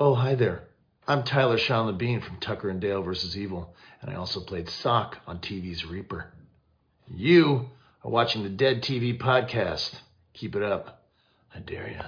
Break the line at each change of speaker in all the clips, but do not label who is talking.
Oh, hi there. I'm Tyler Sean Labine from Tucker and Dale vs. Evil, and I also played Sock on TV's Reaper. You are watching the Dead TV podcast. Keep it up. I dare ya.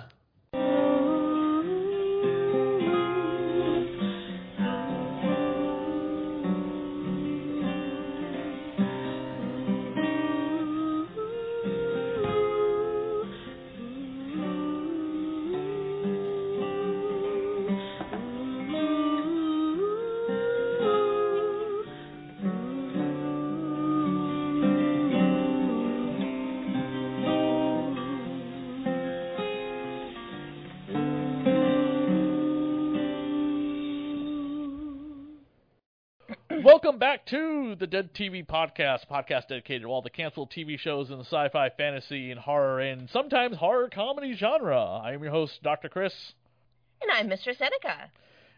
The Dead TV Podcast, podcast dedicated to all the canceled TV shows in the sci-fi, fantasy, and horror, and sometimes horror comedy genre. I am your host, Dr. Chris,
And I'm Mr. Zeneca.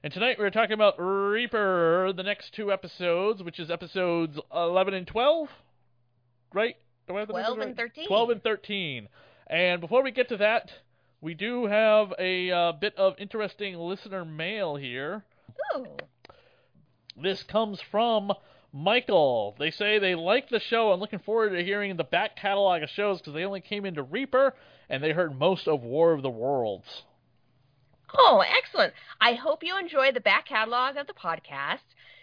and tonight we're talking about Reaper, the next two episodes, which is episodes 11 and 12, right? Do I have the numbers
12 and
right?
13.
12 and 13. And before we get to that, we do have a uh, bit of interesting listener mail here.
Ooh.
This comes from Michael. They say they like the show. I'm looking forward to hearing the back catalog of shows because they only came into Reaper and they heard most of War of the Worlds.
Oh, excellent. I hope you enjoy the back catalog of the podcast.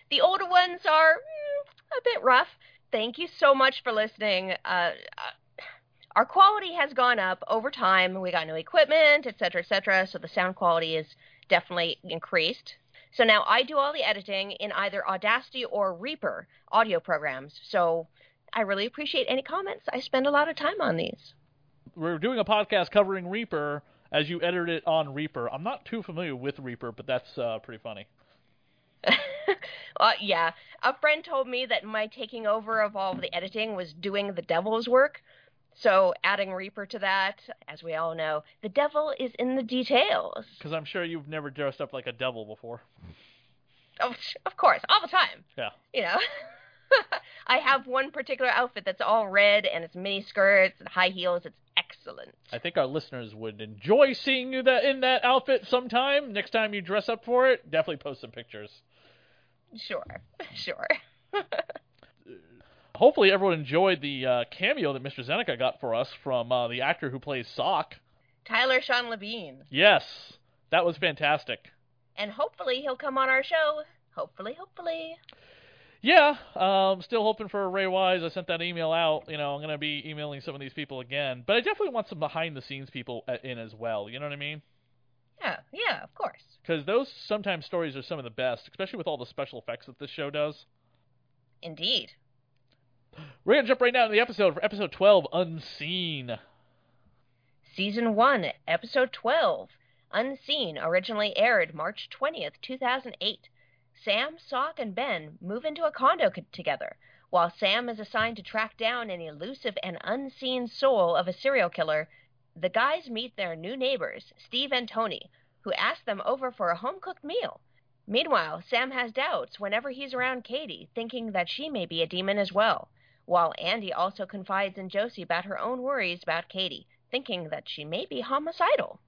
The older ones are mm, a bit rough. Thank you so much for listening. Uh, uh, our quality has gone up over time. We got new equipment, et cetera, et cetera, so the sound quality is definitely increased. So now I do all the editing in either Audacity or Reaper audio programs. So I really appreciate any comments. I spend a lot of time on these.
We're doing a podcast covering Reaper as you edited it on Reaper. I'm not too familiar with Reaper, but that's uh, pretty funny.
uh, yeah, a friend told me that my taking over of all of the editing was doing the devil's work. So adding Reaper to that, as we all know, the devil is in the details.
Because I'm sure you've never dressed up like a devil before.
Of, of course, all the time.
Yeah.
You know, I have one particular outfit that's all red and it's mini skirts and high heels. It's excellent.
I think our listeners would enjoy seeing you that in that outfit sometime. Next time you dress up for it, definitely post some pictures.
Sure, sure.
hopefully everyone enjoyed the uh, cameo that Mr. Zeneca got for us from uh, the actor who plays Sock.
Tyler Sean Labine.
Yes, that was fantastic.
And hopefully he'll come on our show. Hopefully, hopefully.
Yeah, um, still hoping for Ray Wise. I sent that email out. You know, I'm going to be emailing some of these people again. But I definitely want some behind the scenes people in as well. You know what I mean?
Yeah, yeah, of course.
Because those sometimes stories are some of the best, especially with all the special effects that this show does.
Indeed.
We're going to jump right now to the episode for episode 12, Unseen.
Season 1, Episode 12, Unseen, originally aired March 20th, 2008. Sam, Sock, and Ben move into a condo c- together, while Sam is assigned to track down an elusive and unseen soul of a serial killer. The guys meet their new neighbors, Steve and Tony, who ask them over for a home cooked meal. Meanwhile, Sam has doubts whenever he's around Katie, thinking that she may be a demon as well, while Andy also confides in Josie about her own worries about Katie, thinking that she may be homicidal.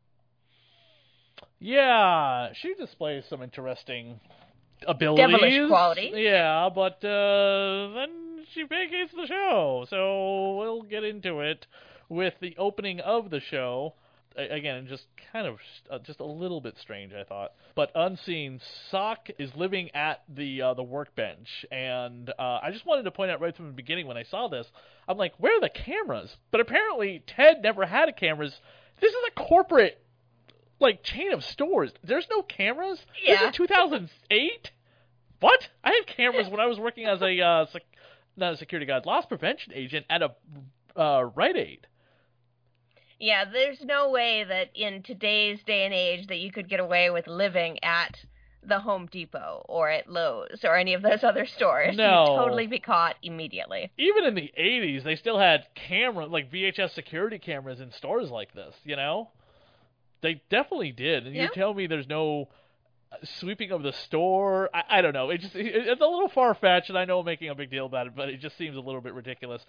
Yeah, she displays some interesting abilities.
Devilish qualities.
Yeah, but uh, then she vacates the show. So we'll get into it with the opening of the show. A- Again, just kind of uh, just a little bit strange, I thought. But unseen, Sock is living at the uh, the workbench, and uh, I just wanted to point out right from the beginning when I saw this, I'm like, where are the cameras? But apparently, Ted never had cameras. This is a corporate like chain of stores. There's no cameras. This
Yeah.
is 2008. What? I had cameras when I was working as a uh, sec- not a security guard, loss prevention agent at a uh, Rite Aid.
Yeah, there's no way that in today's day and age that you could get away with living at the Home Depot or at Lowe's or any of those other stores.
No.
You'd totally be caught immediately.
Even in the 80s, they still had camera like VHS security cameras in stores like this. You know, they definitely did. And you tell me there's no sweeping of the store. I, I don't know. It just it, it's a little far fetched, and I know I'm making a big deal about it, but it just seems a little bit ridiculous.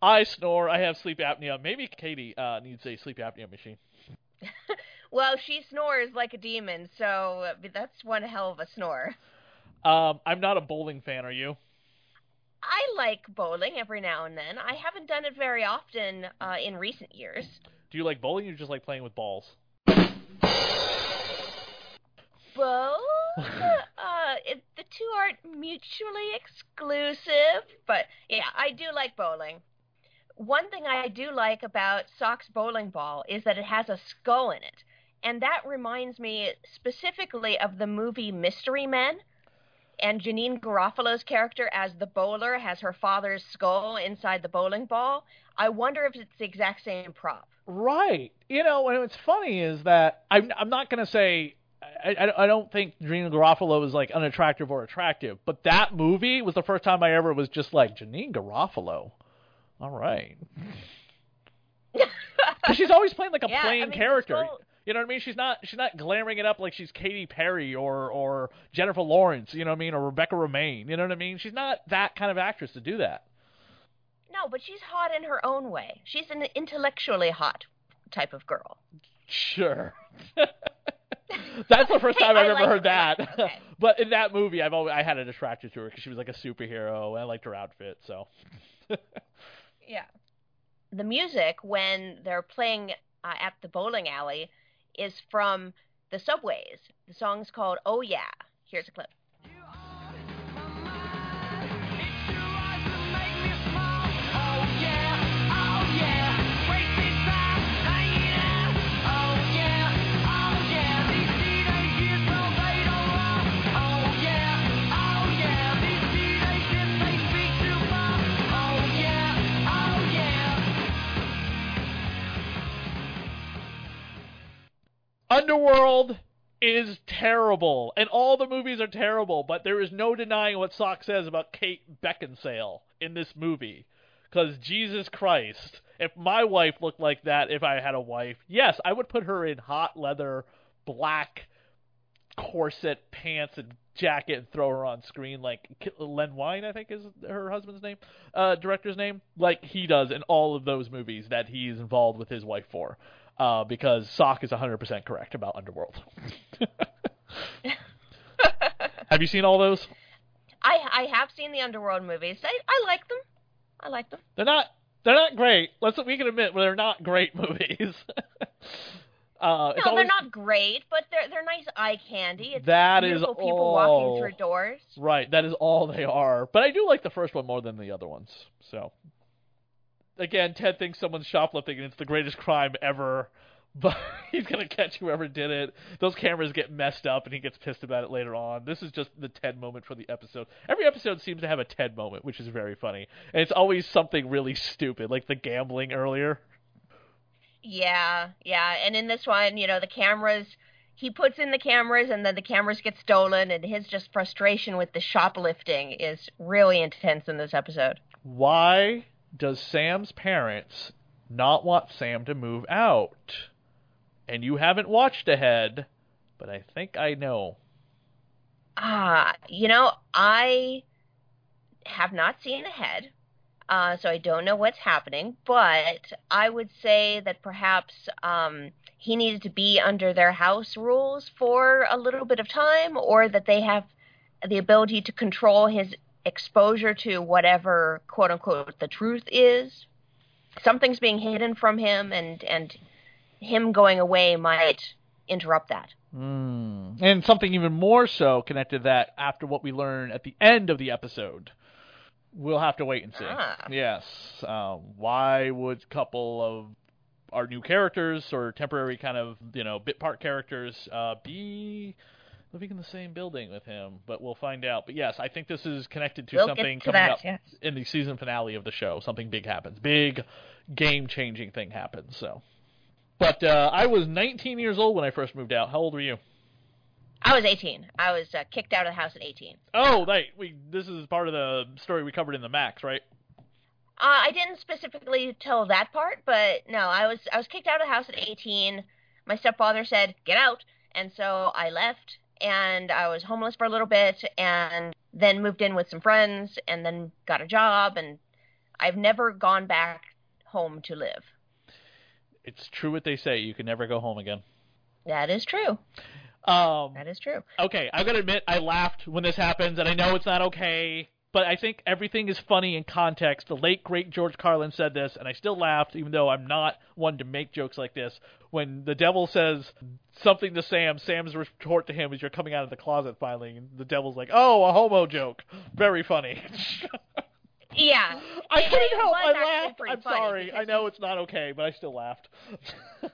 I snore. I have sleep apnea. Maybe Katie uh, needs a sleep apnea machine.
Well, she snores like a demon, so that's one hell of a snore.
Um, I'm not a bowling fan. Are you?
I like bowling every now and then. I haven't done it very often uh, in recent years.
Do you like bowling? or you just like playing with balls?
Both? uh, it, the two aren't mutually exclusive, but yeah, I do like bowling. One thing I do like about Sock's bowling ball is that it has a skull in it. And that reminds me specifically of the movie Mystery Men. And Janeane Garofalo's character as the bowler has her father's skull inside the bowling ball. I wonder if it's the exact same prop.
Right. You know, and what's funny is that I'm I'm not gonna say I, I, I don't think Janeane Garofalo is like unattractive or attractive, but that movie was the first time I ever was just like Janeane Garofalo. All right. She's always playing like a
Yeah, I
plain
mean,
character. You know what I mean? She's not she's not glaring it up like she's Katy Perry or or Jennifer Lawrence. You know what I mean? Or Rebecca Romijn. You know what I mean? She's not that kind of actress to do that.
No, but she's hot in her own way. She's an intellectually hot type of girl.
Sure. That's the first time
I
I've ever
like
heard
her.
that.
Okay.
but in that movie, I've always I had it attraction to her because she was like a superhero and I liked her outfit. So
Yeah. The music when they're playing uh, at the bowling alley is from the Subways. The song's called "Oh Yeah." Here's a clip.
Underworld is terrible, and all the movies are terrible. But there is no denying what Sock says about Kate Beckinsale in this movie. Because Jesus Christ, if my wife looked like that, if I had a wife, yes, I would put her in hot leather, black corset pants and jacket and throw her on screen like Len Wein, I think is her husband's name, uh, director's name, like he does in all of those movies that he's involved with his wife for. Uh, because Sock is 100% correct about Underworld. Have you seen all those?
I I have seen the Underworld movies. I I like them. I like them.
They're not. They're not great. Let's we can admit they're not great movies. uh,
No,
always,
they're not great, but they're they're nice eye candy. It's
That is
people
all.
walking through doors.
Right, that is all they are. But I do like the first one more than the other ones. So again, Ted thinks someone's shoplifting and it's the greatest crime ever. But he's gonna catch whoever did it. Those cameras get messed up and he gets pissed about it later on. This is just the Ted moment for the episode. Every episode seems to have a Ted moment, which is very funny. And it's always something really stupid, like the gambling earlier.
Yeah, yeah. And in this one, you know, the cameras he puts in the cameras and then the cameras get stolen and his just frustration with the shoplifting is really intense in this episode.
Why does Sam's parents not want Sam to move out? And you haven't watched ahead, but I think I know.
Ah, you know, I have not seen ahead, uh, so I don't know what's happening. But I would say that perhaps um, he needed to be under their house rules for a little bit of time, or that they have the ability to control his exposure to whatever quote unquote the truth is. Something's being hidden from him, and and him going away might interrupt that.
Mm. And something even more so connected to that after what we learn at the end of the episode. We'll have to wait and see.
Ah.
Yes. Um, why would a couple of our new characters or temporary kind of, you know, bit part characters uh, be living in the same building with him? But we'll find out. But yes, I think this is connected to
we'll
something
to
coming
that.
up
Yes.
in the season finale of the show. Something big happens. Big game changing thing happens. So, but uh, I was 19 years old when I first moved out. How old were you?
I was 18. I was uh, kicked out of the house at 18.
Oh, right. We this is part of the story we covered in the Max, right?
Uh, I didn't specifically tell that part, but no, I was I was kicked out of the house at 18. My stepfather said, "Get out," and so I left, and I was homeless for a little bit, and then moved in with some friends, and then got a job, and I've never gone back home to live.
It's true what they say. You can never go home again.
That is true.
Um,
That is true.
okay, I'm gonna admit I laughed when this happens, and I know it's not okay, but I think everything is funny in context. The late great George Carlin said this, and I still laughed, even though I'm not one to make jokes like this. When the devil says something to Sam, Sam's retort to him is, "You're coming out of the closet finally," and the devil's like, "Oh, a homo joke." Very funny.
Yeah.
I couldn't help. I laughed. I'm sorry. I know it's not okay, but I still laughed.
It,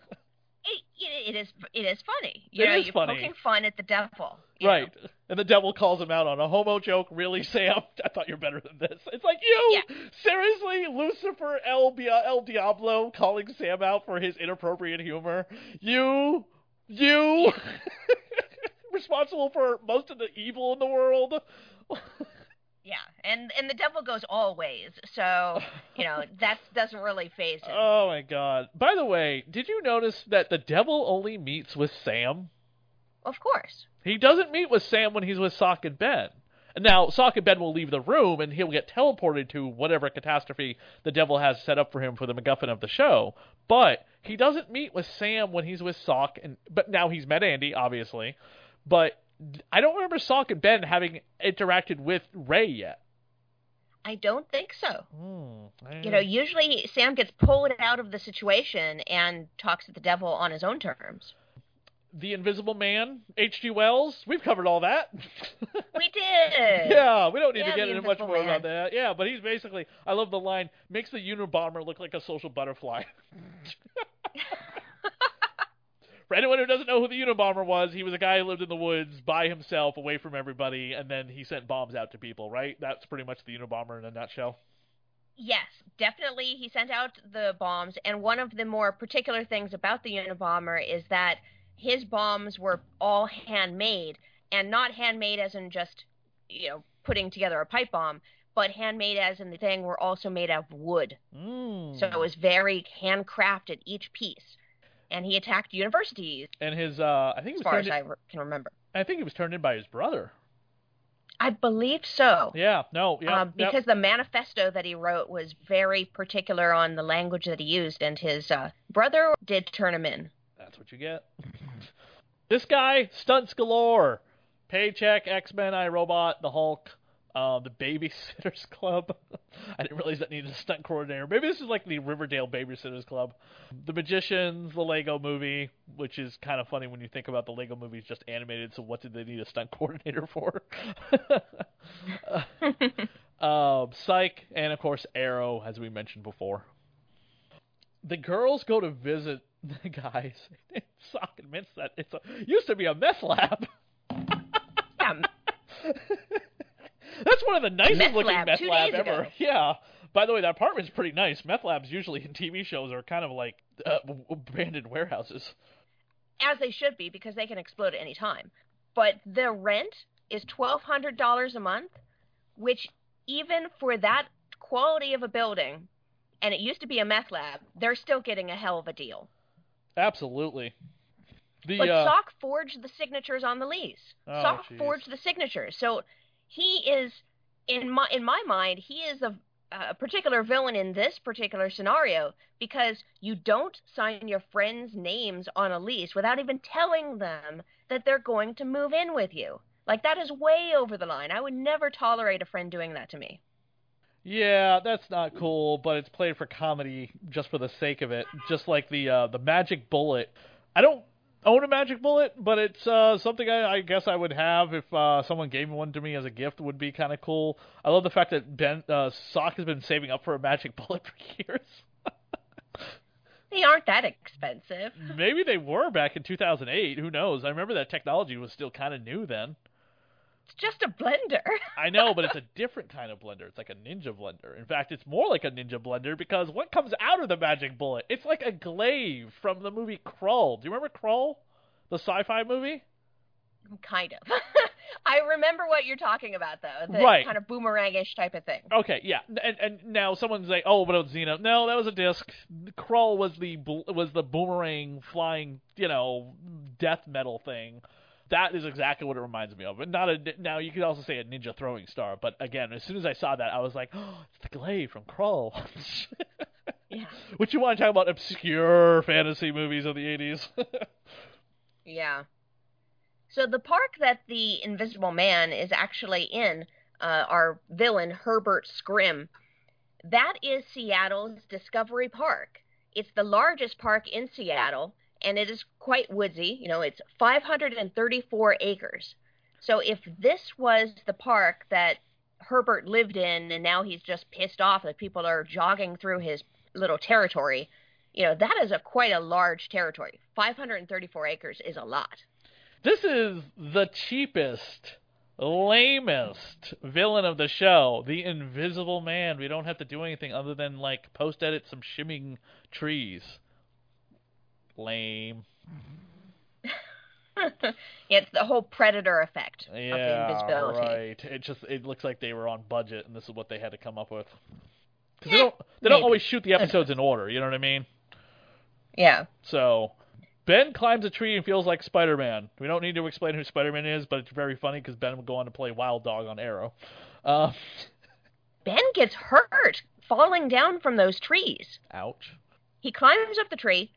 it, it is it is funny. You
It
know,
is
you're
funny.
poking fun at the devil. You.
Right. And the devil calls him out on a homo joke. Really, Sam? I thought you're better than this. It's like, you? Seriously? Lucifer El, El Diablo calling Sam out for his inappropriate humor? You? You? Responsible for most of the evil in the world?
Yeah, and and the devil goes all ways, so you know that doesn't really phase him.
Oh my god. By the way, did you notice that the devil only meets with Sam?
of course.
He doesn't meet with Sam when he's with Sock and Ben. And now Sock and Ben will leave the room and he'll get teleported to whatever catastrophe the devil has set up for him for the MacGuffin of the show. But he doesn't meet with Sam when he's with Sock and but now he's met Andy, obviously. But I don't remember Sock and Ben having interacted with Ray yet.
I don't think so.
Hmm, I-
You know, usually Sam gets pulled out of the situation and talks to the devil on his own terms.
The Invisible Man, H.G. Wells. We've covered all that.
We did.
Yeah, we don't need
Yeah,
to get into much more
Man.
about that. Yeah, but he's basically, I love the line, makes the Unabomber look like a social butterfly. For anyone who doesn't know who the Unabomber was, he was a guy who lived in the woods by himself, away from everybody, and then he sent bombs out to people, right? That's pretty much the Unabomber in a nutshell.
Yes, definitely. He sent out the bombs, and one of the more particular things about the Unabomber is that his bombs were all handmade, and not handmade as in just, you know, putting together a pipe bomb, but handmade as in the thing were also made out of wood.
Mm.
So it was very handcrafted, each piece. And he attacked universities,
and his, uh, I think
as
it was
far as
in,
I can remember.
I think he was turned in by his brother.
I believe so.
Yeah, no, yeah,
um, because the manifesto that he wrote was very particular on the language that he used, and his uh, brother did turn him in.
That's what you get. this guy, stunts galore. Paycheck, X Men, iRobot, the Hulk, uh, the Babysitters Club. I didn't realize that needed a stunt coordinator. Maybe this is like the Riverdale Babysitters Club. The Magicians, the Lego movie, which is kind of funny when you think about the Lego movie is just animated, so what did they need a stunt coordinator for? um, Psych, and of course Arrow, as we mentioned before. The girls go to visit the guys. Sock admits that it's a used to be a meth lab. That's one of the nicest
Meth
looking
lab,
meth lab ever.
ago.
Yeah. By the way, that apartment's pretty nice. Meth labs usually in TV shows are kind of like uh, abandoned warehouses.
as they should be because they can explode at any time. But the rent is twelve hundred dollars a month, which even for that quality of a building, and it used to be a meth lab, they're still getting a hell of a deal.
Absolutely. The
But
uh,
Sock forged the signatures on the lease.
Oh,
Sock
jeez.
forged the signatures, so he is in my in my mind he is a a particular villain in this particular scenario because you don't sign your friends' names on a lease without even telling them that they're going to move in with you. Like that is way over the line. I would never tolerate a friend doing that to me.
Yeah, that's not cool, but it's played for comedy just for the sake of it. Just like the uh, the magic bullet. I don't own a magic bullet, but it's uh, something I, I guess I would have if uh, someone gave one to me as a gift. Would be kind of cool. I love the fact that Ben uh, Sock has been saving up for a magic bullet for years.
They aren't that expensive.
Maybe they were back in 2008. Who knows? I remember that technology was still kind of new then.
It's just a blender.
I know, but it's a different kind of blender. It's like a ninja blender. In fact, it's more like a ninja blender because what comes out of the magic bullet? It's like a glaive from the movie Krull. Do you remember Krull? The sci-fi movie?
kind of. I remember what you're talking about though. The
Right.
kind of boomerangish type of thing.
Okay, yeah. And and now someone's like, "Oh, but it was Xena." No, that was a disc. Krull was the was the boomerang flying, you know, death metal thing. That is exactly what it reminds me of. But not a now you could also say a ninja throwing star, but again, as soon as I saw that, I was like, "Oh, it's the glaive from Krull."
Yeah.
Which you want to talk about obscure fantasy movies of the 80s.
Yeah. So the park that the Invisible Man is actually in, uh, our villain Herbert Scrim, that is Seattle's Discovery Park. It's the largest park in Seattle, and it is quite woodsy. You know, it's 534 acres. So if this was the park that Herbert lived in, and now he's just pissed off that people are jogging through his little territory, you know, that is a quite a large territory. 534 acres is a lot.
This is the cheapest, lamest villain of the show, the Invisible Man. We don't have to do anything other than like post edit some shimming trees. Lame.
yeah, it's the whole predator effect of the
Yeah,
invisibility.
right. It just it looks like they were on budget, and this is what they had to come up with. Because they don't they don't always shoot the episodes in order. You know what I mean?
Yeah.
So Ben climbs a tree and feels like Spider Man. We don't need to explain who Spider Man is, but it's very funny because Ben will go on to play Wild Dog on Arrow. Uh,
Ben gets hurt falling down from those trees.
ouch.
He climbs up the tree.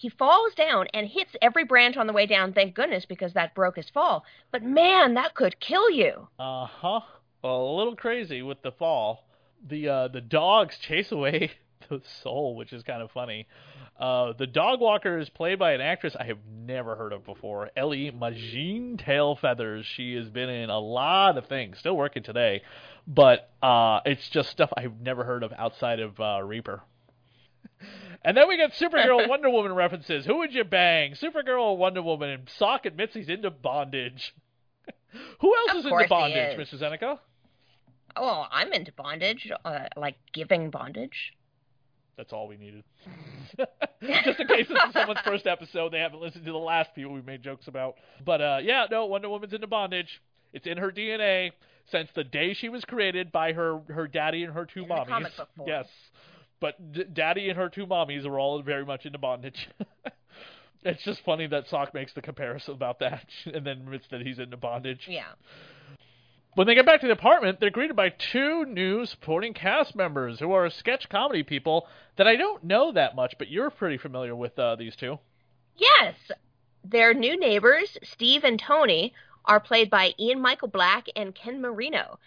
He falls down and hits every branch on the way down. Thank goodness, because that broke his fall. But man, that could kill you.
Uh huh. Well, A little crazy with the fall. The uh, the dogs chase away the soul, which is kind of funny. Uh, the dog walker is played by an actress I have never heard of before, Ellie Magine Tail Feathers. She has been in a lot of things, still working today, but uh, it's just stuff I've never heard of outside of uh, Reaper. And then we got Supergirl and Wonder Woman references. Who would you bang? Supergirl Wonder Woman? And Sock admits he's into bondage. Who else
Of
is into bondage,
is.
Mr. Zeneca?
Oh, I'm into bondage, uh, like giving bondage.
That's all we needed. Just in case this is someone's first episode, they haven't listened to the last few we made jokes about. But uh, yeah, no, Wonder Woman's into bondage. It's in her DNA since the day she was created by her her daddy and her two
In
mommies.
comic book.
Yes, but d- daddy and her two mommies are all very much into bondage. it's just funny that Sock makes the comparison about that, and then admits that he's into bondage.
Yeah.
When they get back to the apartment, they're greeted by two new supporting cast members who are sketch comedy people that I don't know that much, but you're pretty familiar with uh, these two.
Yes, their new neighbors, Steve and Tony, are played by Ian Michael Black and Ken Marino,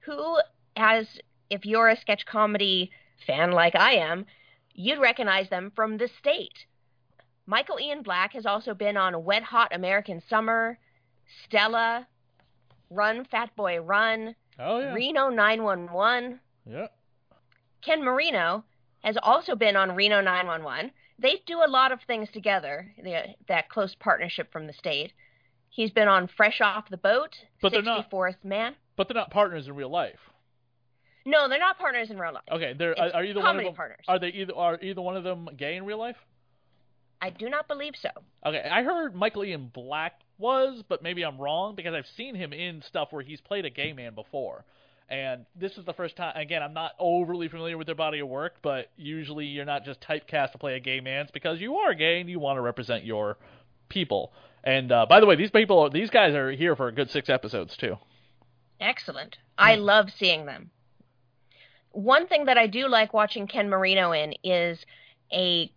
who, as if you're a sketch comedy fan like I am, you'd recognize them from The State. Michael Ian Black has also been on Wet Hot American Summer, Stella, Run Fat Boy Run,
Oh yeah,
Reno 911.
yeah.
Ken Marino has also been on Reno 911. They do a lot of things together, the, that close partnership from the state. He's been on Fresh Off the Boat,
But they're not-
64th Man.
But they're not partners in real life.
No, they're not partners in real life.
Okay, they're
It's
are, either one of them
partners.
are they either are either one of them gay in real life?
I do not believe so.
Okay, I heard Michael Ian Black was, but maybe I'm wrong because I've seen him in stuff where he's played a gay man before. And this is the first time. Again, I'm not overly familiar with their body of work, but usually you're not just typecast to play a gay man. It's because you are gay and you want to represent your people. And uh, by the way, these people, these guys are here for a good six episodes too.
Excellent. I love seeing them. One thing that I do like watching Ken Marino in is a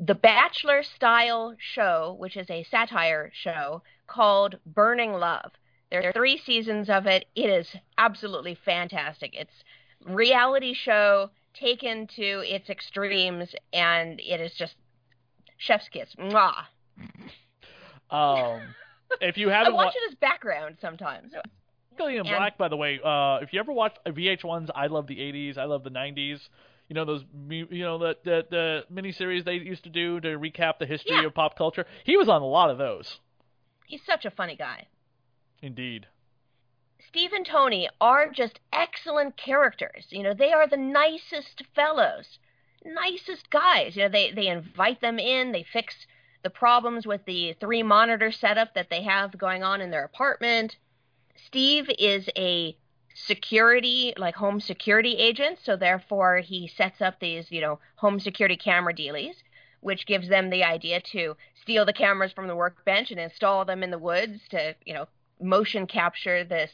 the Bachelor style show, which is a satire show called Burning Love. There are three seasons of it. It is absolutely fantastic. It's reality show taken to its extremes, and it is just chef's kiss. Mwah.
Um, if you haven't
watch
watched
it as background sometimes.
Ian
and-
Black, by the way, uh, if you ever watched VH1's I Love the '80s, I Love the '90s, you know those, you know the the, the miniseries they used to do to recap the history
Yeah.
of pop culture. He was on a lot of those.
He's such a funny guy.
Indeed.
Steve and Tony are just excellent characters. You know, they are the nicest fellows, nicest guys. You know, they, they invite them in, they fix the problems with the three monitor setup that they have going on in their apartment. Steve is a security, like home security agent, so therefore he sets up these, you know, home security camera dealies, which gives them the idea to steal the cameras from the workbench and install them in the woods to, you know, motion capture this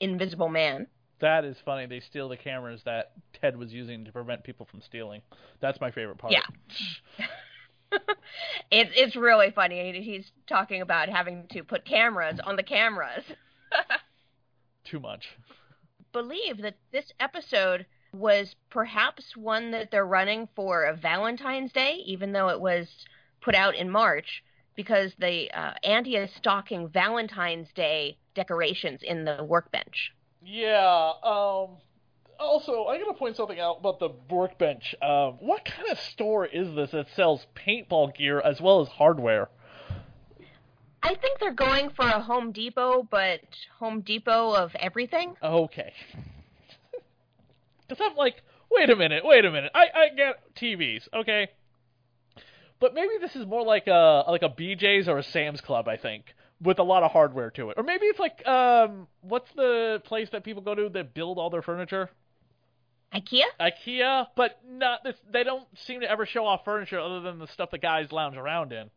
invisible man.
That is funny. They steal the cameras that Ted was using to prevent people from stealing. That's my favorite part.
Yeah. it's it's really funny. He's talking about having to put cameras on the cameras.
Too much.
Believe that this episode was perhaps one that they're running for a Valentine's Day, even though it was put out in March, because the uh, Andy is stocking Valentine's Day decorations in the workbench.
Yeah. Um. Also, I gotta point something out about the workbench. Um, what kind of store is this that sells paintball gear as well as hardware?
I think they're going for a Home Depot, but Home Depot of everything.
Okay. Because I'm like, wait a minute, wait a minute. I, I get TVs, okay, but maybe this is more like a like a BJ's or a Sam's Club. I think with a lot of hardware to it, or maybe it's like um, what's the place that people go to that build all their furniture?
IKEA.
IKEA, but not this. They don't seem to ever show off furniture other than the stuff the guys lounge around in.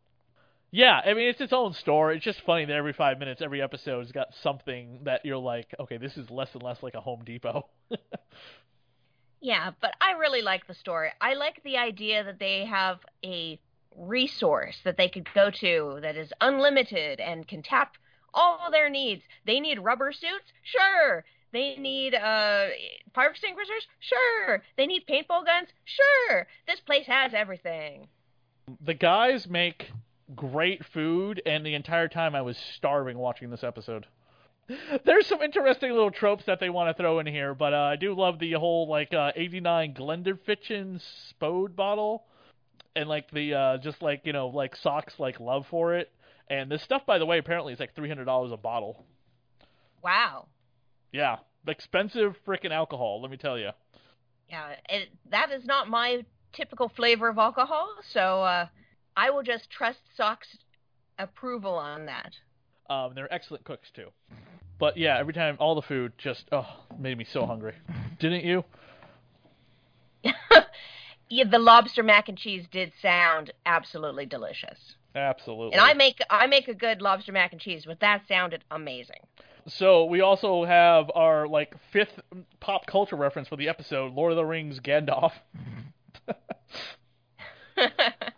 Yeah, I mean it's its own store. It's just funny that every five minutes, every episode's got something that you're like, okay, this is less and less like a Home Depot.
yeah, but I really like the story. I like the idea that they have a resource that they could go to that is unlimited and can tap all their needs. They need rubber suits? Sure. They need uh, fire extinguishers? Sure. They need paintball guns? Sure. This place has everything.
The guys make great food, and the entire time I was starving watching this episode. There's some interesting little tropes that they want to throw in here, but uh, I do love the whole like uh, 89 Glenderfitchin Spode bottle, and like the uh, just like you know like socks like love for it. And this stuff, by the way, apparently is like three hundred dollars a bottle.
Wow.
Yeah, expensive freaking alcohol. Let me tell you.
Yeah, it, that is not my typical flavor of alcohol, so uh, I will just trust Sock's approval on that.
Um, they're excellent cooks too. But yeah, every time all the food just oh made me so hungry. Didn't you?
yeah, the lobster mac and cheese did sound absolutely delicious.
Absolutely.
And I make I make a good lobster mac and cheese, but that sounded amazing.
So we also have our like fifth pop culture reference for the episode, Lord of the Rings Gandalf.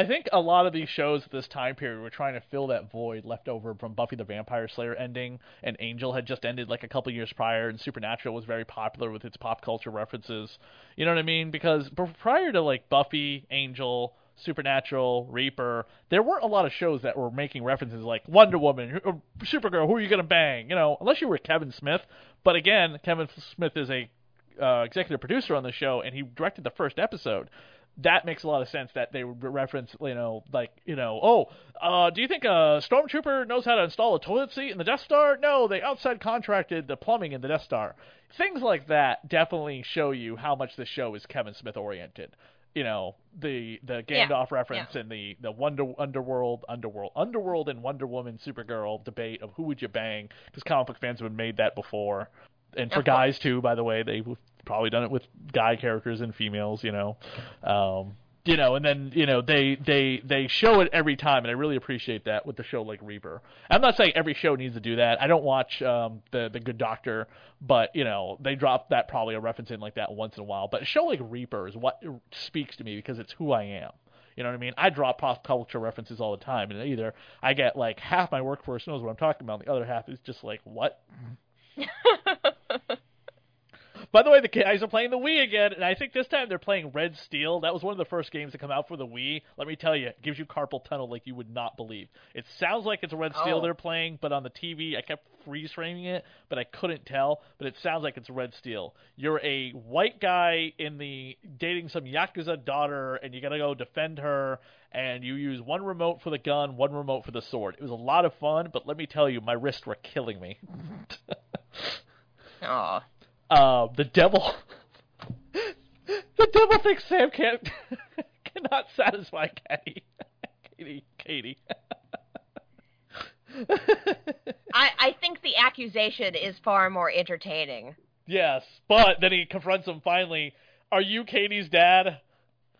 I think a lot of these shows at this time period were trying to fill that void left over from Buffy the Vampire Slayer ending, and Angel had just ended like a couple years prior, and Supernatural was very popular with its pop culture references. You know what I mean? Because prior to like Buffy, Angel, Supernatural, Reaper, there weren't a lot of shows that were making references like Wonder Woman, or Supergirl, who are you gonna bang? You know, unless you were Kevin Smith. But again, Kevin Smith is a uh, executive producer on the show, and he directed the first episode that makes a lot of sense that they would reference, you know, like, you know, oh, uh, do you think a stormtrooper knows how to install a toilet seat in the Death Star? No, they outside contracted the plumbing in the Death Star. Things like that definitely show you how much the show is Kevin Smith oriented. You know, the the Gandalf
yeah,
reference
yeah.
and the the Wonder Underworld Underworld Underworld and Wonder Woman Supergirl debate of who would you bang because comic book fans have made that before and for guys too. By the way, they've probably done it with guy characters and females. You know, um, you know, and then you know they they they show it every time, and I really appreciate that with the show like Reaper. I'm not saying every show needs to do that. I don't watch um, the the Good Doctor, but you know they drop that probably a reference in like that once in a while. But a show like Reaper is what speaks to me because it's who I am. You know what I mean? I drop pop culture references all the time, and either I get like half my workforce knows what I'm talking about, and the other half is just like, what? By the way, the guys are playing the Wii again, and I think this time they're playing Red Steel. That was one of the first games to come out for the Wii. Let me tell you, it gives you carpal tunnel like you would not believe. It sounds like it's Red Steel
Oh.
they're playing, but on the TV, I kept freeze framing it, but I couldn't tell. But it sounds like it's Red Steel. You're a white guy in the dating some yakuza daughter, and you gotta go defend her. And you use one remote for the gun, one remote for the sword. It was a lot of fun, but let me tell you, my wrists were killing me.
Aw.
Uh, the devil. the devil thinks Sam can't cannot satisfy Katie. Katie, Katie.
I, I think the accusation is far more entertaining.
yes, but then he confronts him finally. Are you Katie's dad?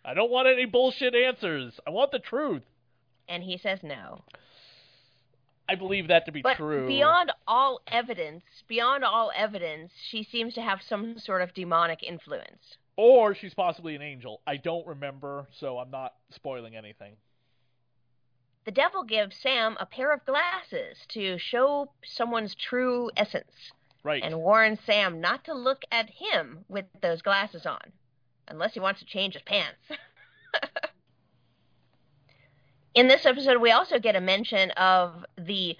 I don't want any bullshit answers. I want the truth.
And he says no.
I believe that to be
But
true.
beyond all evidence, beyond all evidence, she seems to have some sort of demonic influence.
Or she's possibly an angel. I don't remember, so I'm not spoiling anything.
The devil gives Sam a pair of glasses to show someone's true essence
Right.
and warns Sam not to look at him with those glasses on, unless he wants to change his pants. In this episode, we also get a mention of the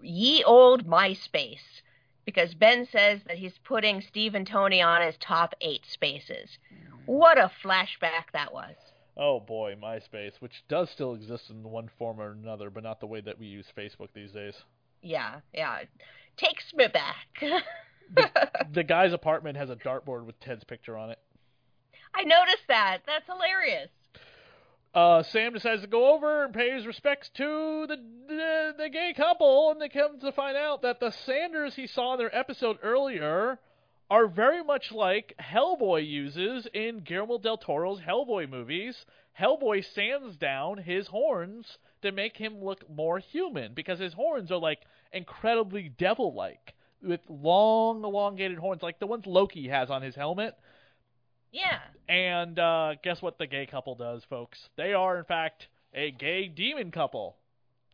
ye old MySpace, because Ben says that he's putting Steve and Tony on his top eight spaces. What a flashback that was.
Oh boy, MySpace, which does still exist in one form or another, but not the way that we use Facebook these days.
Yeah, yeah. Takes me back.
The guy's apartment has a dartboard with Ted's picture on it.
I noticed that. That's hilarious.
Uh, Sam decides to go over and pay his respects to the, the the gay couple, and they come to find out that the Sanders he saw in their episode earlier are very much like Hellboy uses in Guillermo del Toro's Hellboy movies. Hellboy sands down his horns to make him look more human because his horns are like incredibly devil-like with long, elongated horns, like the ones Loki has on his helmet.
Yeah.
And uh, guess what the gay couple does, folks? They are, in fact, a gay demon couple,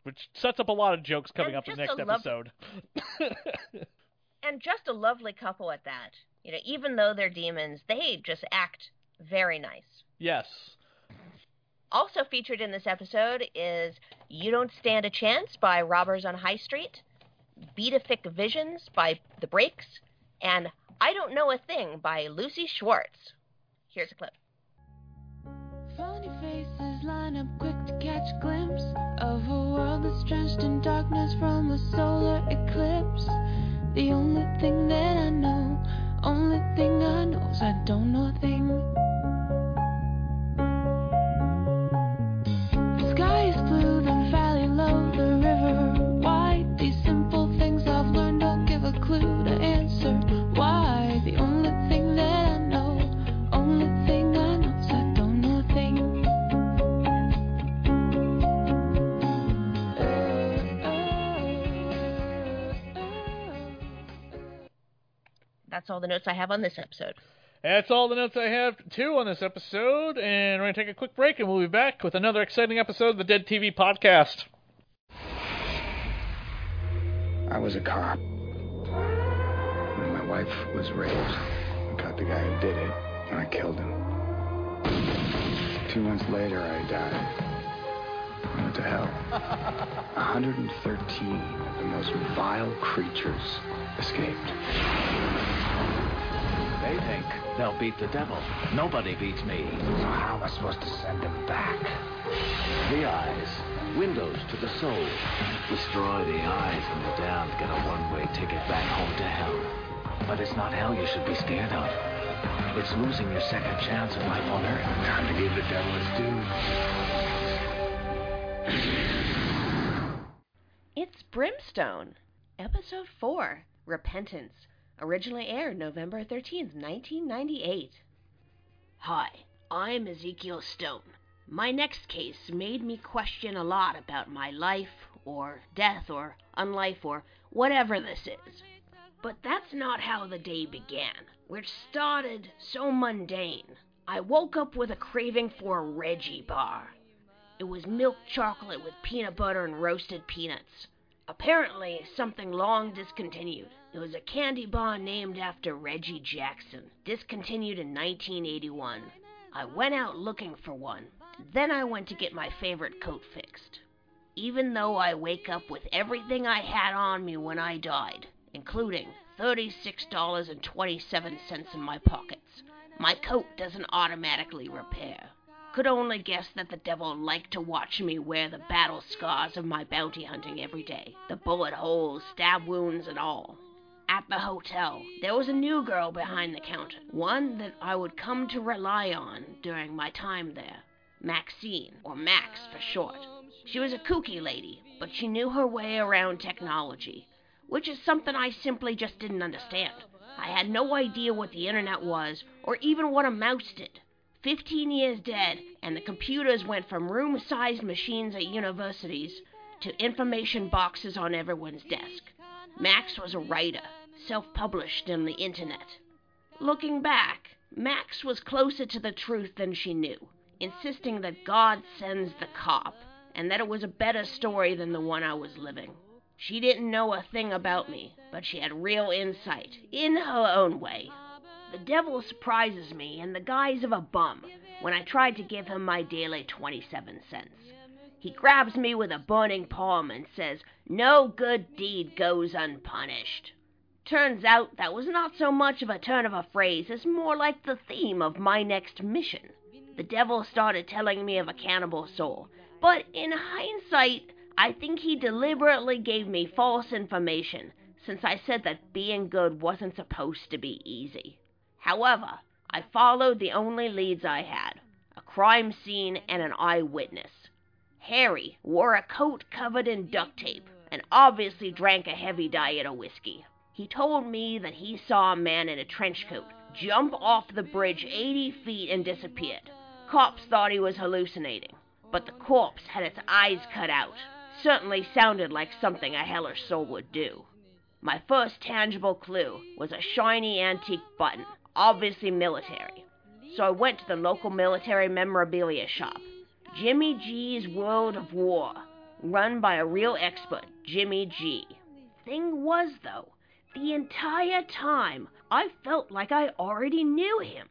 which sets up a lot of jokes coming
And
up in the next episode.
And just a lovely couple at that. You know, even though they're demons, they just act very nice.
yes.
Also featured in this episode is You Don't Stand a Chance by Robbers on High Street, Beatific Visions by The Breaks, and I Don't Know a Thing by Lucy Schwartz. Here's a clip.
Funny faces line up quick to catch a glimpse of a world that's drenched in darkness from a solar eclipse. The only thing that I know, only thing I know is I don't know a thing. The sky is blue,
That's all the notes I have on this episode.
That's all the notes I have, too, on this episode. And we're going to take a quick break, and we'll be back with another exciting episode of the Dead TV podcast.
I was a cop. When my wife was raped, I caught the guy who did it, and I killed him. Two months later, I died. I went to hell. 113 of the most vile creatures escaped.
They think they'll beat the devil. Nobody beats me.
So how am I supposed to send them back?
The eyes. Windows to the soul. Destroy the eyes and the damned get a one-way ticket back home to hell. But it's not hell you should be scared of. It's losing your second chance at life on earth.
Time to give the devil his due.
It's Brimstone, Episode 4 Repentance. Originally aired November 13th, 1998. Hi, I'm Ezekiel Stone. My next case made me question a lot about my life, or death, or unlife, or whatever this is. But that's not how the day began, which started so mundane. I woke up with a craving for a Reggie bar. It was milk chocolate with peanut butter and roasted peanuts. Apparently, something long discontinued. It was a candy bar named after Reggie Jackson, discontinued in 1981. I went out looking for one. Then I went to get my favorite coat fixed. Even though I wake up with everything I had on me when I died, including $36.27 in my pockets, my coat doesn't automatically repair. Could only guess that the devil liked to watch me wear the battle scars of my bounty hunting every day, the bullet holes, stab wounds, and all. At the hotel, there was a new girl behind the counter, one that I would come to rely on during my time there. Maxine, or Max for short. She was a kooky lady, but she knew her way around technology, which is something I simply just didn't understand. I had no idea what the internet was, or even what a mouse did. 15 years dead, and the computers went from room sized machines at universities to information boxes on everyone's desk. Max was a writer, self published on the internet. Looking back, Max was closer to the truth than she knew, insisting that God sends the cop and that it was a better story than the one I was living. She didn't know a thing about me, but she had real insight, in her own way. The devil surprises me in the guise of a bum when I tried to give him my daily 27 cents. He grabs me with a burning palm and says, No good deed goes unpunished. Turns out that was not so much of a turn of a phrase as more like the theme of my next mission. The devil started telling me of a cannibal soul, but in hindsight, I think he deliberately gave me false information since I said that being good wasn't supposed to be easy. However, I followed the only leads I had a crime scene and an eyewitness. Harry wore a coat covered in duct tape and obviously drank a heavy diet of whiskey. He told me that he saw a man in a trench coat jump off the bridge 80 feet and disappeared. Cops thought he was hallucinating, but the corpse had its eyes cut out. Certainly sounded like something a hellish soul would do. My first tangible clue was a shiny antique button, obviously military. So I went to the local military memorabilia shop. Jimmy G's World of War, run by a real expert, Jimmy G. Thing was, though, the entire time I felt like I already knew him.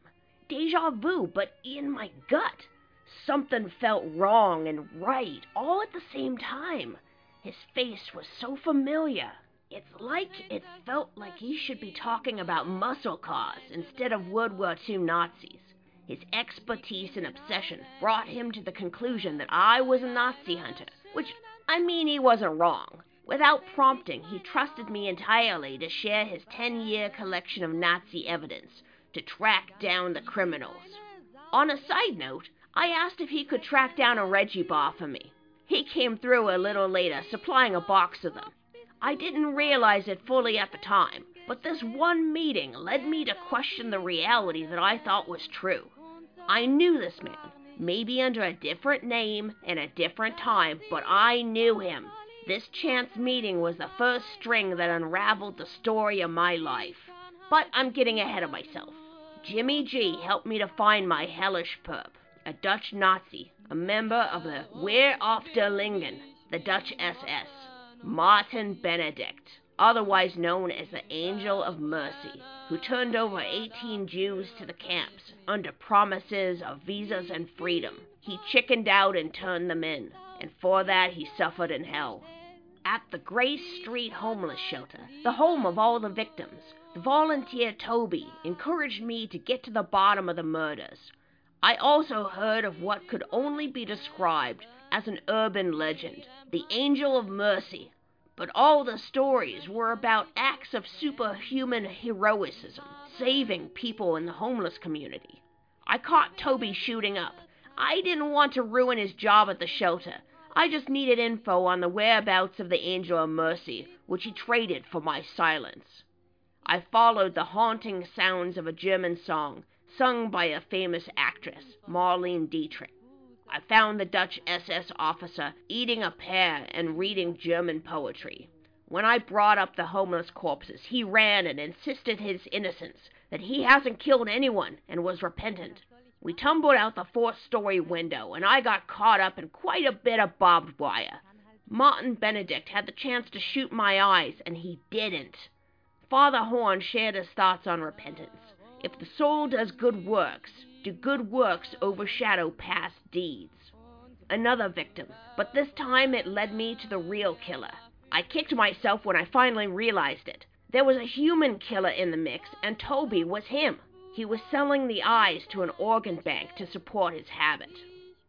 Deja vu, but in my gut. Something felt wrong and right all at the same time. His face was so familiar. It's like it felt like he should be talking about muscle cars instead of World War II Nazis. His expertise and obsession brought him to the conclusion that I was a Nazi hunter, which, I mean, he wasn't wrong. Without prompting, he trusted me entirely to share his 10 year collection of Nazi evidence to track down the criminals. On a side note, I asked if he could track down a Reggie bar for me. He came through a little later, supplying a box of them. I didn't realize it fully at the time, but this one meeting led me to question the reality that I thought was true. I knew this man, maybe under a different name and a different time, but I knew him. This chance meeting was the first string that unraveled the story of my life. But I'm getting ahead of myself. Jimmy G helped me to find my hellish perp, a Dutch Nazi, a member of the Wehr der Lingen, the Dutch SS, Martin Benedict, otherwise known as the Angel of Mercy, who turned over 18 Jews to the camps under promises of visas and freedom. He chickened out and turned them in, and for that he suffered in hell. At the Grace Street Homeless Shelter, the home of all the victims, the volunteer Toby encouraged me to get to the bottom of the murders. I also heard of what could only be described as an urban legend, the Angel of Mercy, but all the stories were about acts of superhuman heroism, saving people in the homeless community. I caught Toby shooting up. I didn't want to ruin his job at the shelter. I just needed info on the whereabouts of the Angel of Mercy, which he traded for my silence. I followed the haunting sounds of a German song sung by a famous actress, Marlene Dietrich. I found the Dutch SS officer eating a pear and reading German poetry. When I brought up the homeless corpses, he ran and insisted his innocence, that he hasn't killed anyone, and was repentant. We tumbled out the fourth story window, and I got caught up in quite a bit of barbed wire. Martin Benedict had the chance to shoot my eyes, and he didn't. Father Horn shared his thoughts on repentance. If the soul does good works, do good works overshadow past deeds? Another victim, but this time it led me to the real killer. I kicked myself when I finally realized it. There was a human killer in the mix, and Toby was him. He was selling the eyes to an organ bank to support his habit.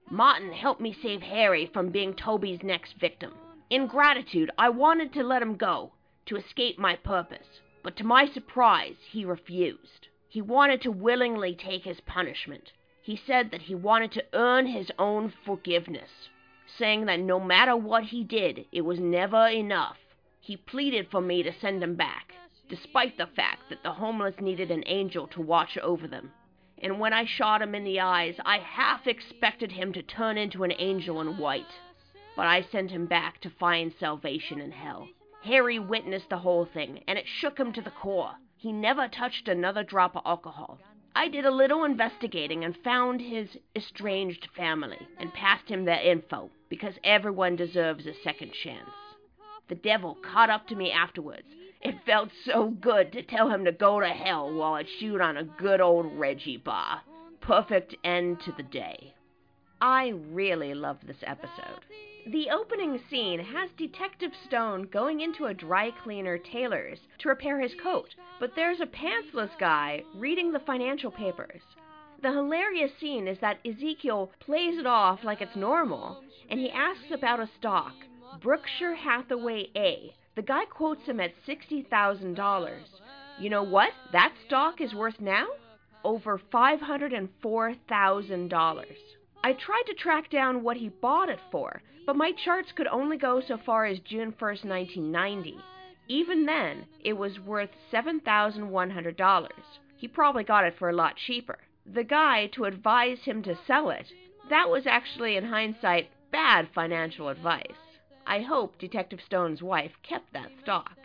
Martin helped me save Harry from being Toby's next victim. In gratitude, I wanted to let him go, to escape my purpose, but to my surprise, he refused. He wanted to willingly take his punishment. He said that he wanted to earn his own forgiveness, saying that no matter what he did, it was never enough. He pleaded for me to send him back, despite the fact that the homeless needed an angel to watch over them. And when I shot him in the eyes, I half expected him to turn into an angel in white. but I sent him back to find salvation in hell. Harry witnessed the whole thing, and it shook him to the core. He never touched another drop of alcohol. I did a little investigating and found his estranged family and passed him their info because everyone deserves a second chance. The devil caught up to me afterwards. It felt so good to tell him to go to hell while I chewed on a good old Reggie bar. Perfect end to the day. I really loved this episode. The opening scene has Detective Stone going into a dry cleaner tailor's to repair his coat, but there's a pantsless guy reading the financial papers. The hilarious scene is that Ezekiel plays it off like it's normal, and he asks about a stock, Berkshire Hathaway A. The guy quotes him at $60,000. You know what that stock is worth now? Over $504,000. I tried to track down what he bought it for, but my charts could only go so far as June 1st, 1990. Even then, it was worth $7,100. He probably got it for a lot cheaper. The guy to advise him to sell it, that was actually, in hindsight, bad financial advice. I hope Detective Stone's wife kept that stock.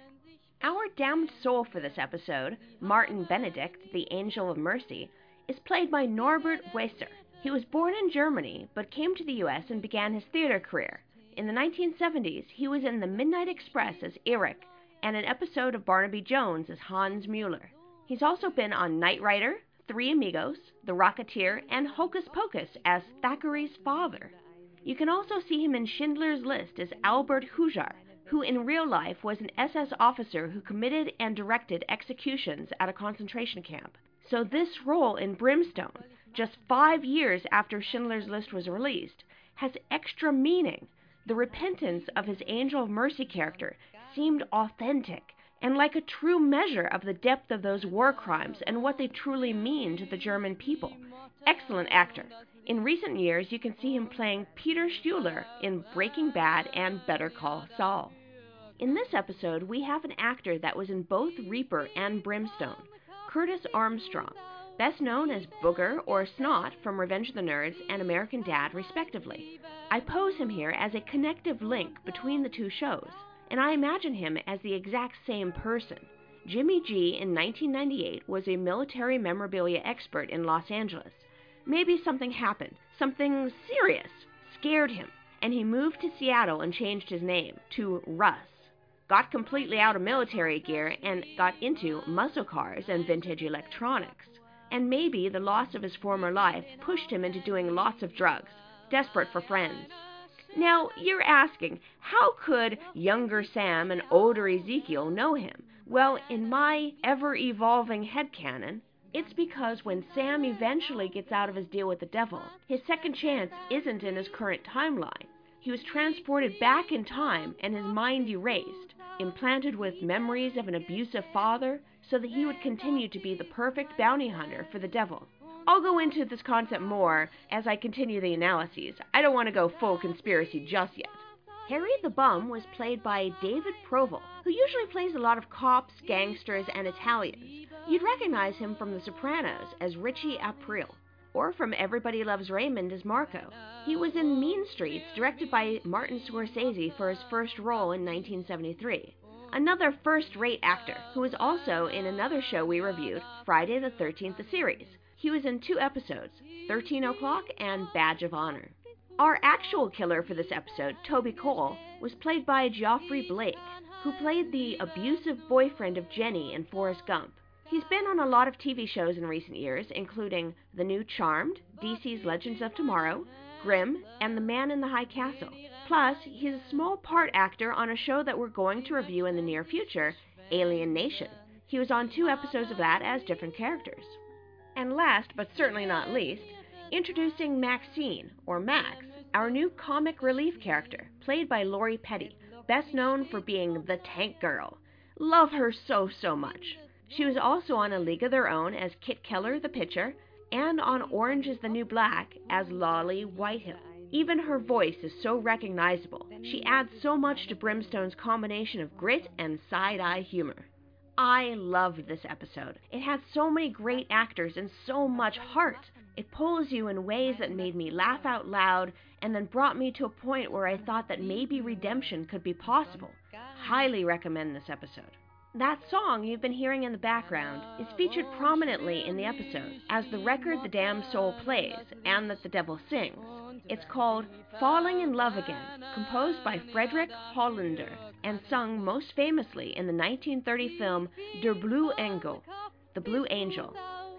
Our damned soul for this episode, Martin Benedict, the Angel of Mercy, is played by Norbert Weisser. He was born in Germany, but came to the U.S. and began his theater career. In the 1970s, he was in The Midnight Express as Eric and an episode of Barnaby Jones as Hans Mueller. He's also been on Knight Rider, Three Amigos, The Rocketeer, and Hocus Pocus as Thackeray's father. You can also see him in Schindler's List as Albert Hujar, who in real life was an SS officer who committed and directed executions at a concentration camp. So this role in Brimstone just five years after Schindler's List was released, has extra meaning. The repentance of his Angel of Mercy character seemed authentic and like a true measure of the depth of those war crimes and what they truly mean to the German people. Excellent actor. In recent years, you can see him playing Peter Schuyler in Breaking Bad and Better Call Saul. In this episode, we have an actor that was in both Reaper and Brimstone, Curtis Armstrong best known as Booger or Snot from Revenge of the Nerds and American Dad, respectively. I pose him here as a connective link between the two shows, and I imagine him as the exact same person. Jimmy G in 1998 was a military memorabilia expert in Los Angeles. Maybe something happened, something serious, scared him, and he moved to Seattle and changed his name to Russ. Got completely out of military gear and got into muscle cars and vintage electronics and maybe the loss of his former life pushed him into doing lots of drugs, desperate for friends. Now, you're asking, how could younger Sam and older Ezekiel know him? Well, in my ever evolving headcanon, it's because when Sam eventually gets out of his deal with the devil, his second chance isn't in his current timeline. He was transported back in time and his mind erased, implanted with memories of an abusive father, so that he would continue to be the perfect bounty hunter for the devil. I'll go into this concept more as I continue the analyses. I don't want to go full conspiracy just yet. Harry the Bum was played by David Proval, who usually plays a lot of cops, gangsters, and Italians. You'd recognize him from The Sopranos as Richie Aprile, or from Everybody Loves Raymond as Marco. He was in Mean Streets, directed by Martin Scorsese for his first role in 1973 another first rate actor who was also in another show we reviewed, Friday the 13th, the series. He was in two episodes, 13 O'Clock and Badge of Honor. Our actual killer for this episode, Toby Cole, was played by Geoffrey Blake, who played the abusive boyfriend of Jenny in Forrest Gump. He's been on a lot of TV shows in recent years, including The New Charmed, DC's Legends of Tomorrow, Grimm, and The Man in the High Castle. Plus, he's a small part actor on a show that we're going to review in the near future, Alien Nation. He was on two episodes of that as different characters. And last, but certainly not least, introducing Maxine, or Max, our new comic relief character, played by Lori Petty, best known for being the Tank Girl. Love her so, so much. She was also on A League of Their Own as Kit Keller, the pitcher, and on Orange is the New Black as Lolly Whitehill. Even her voice is so recognizable. She adds so much to Brimstone's combination of grit and side eye humor. I loved this episode. It had so many great actors and so much heart.
It pulls you in ways that made me laugh out loud and then brought me to a point where I thought that maybe redemption could be possible. Highly recommend this episode. That song you've been hearing in the background is featured prominently in the episode as the record the damned soul plays and that the devil sings. It's called Falling in Love Again, composed by Frederick Hollander and sung most famously in the 1930 film Der Blaue Engel, The Blue Angel,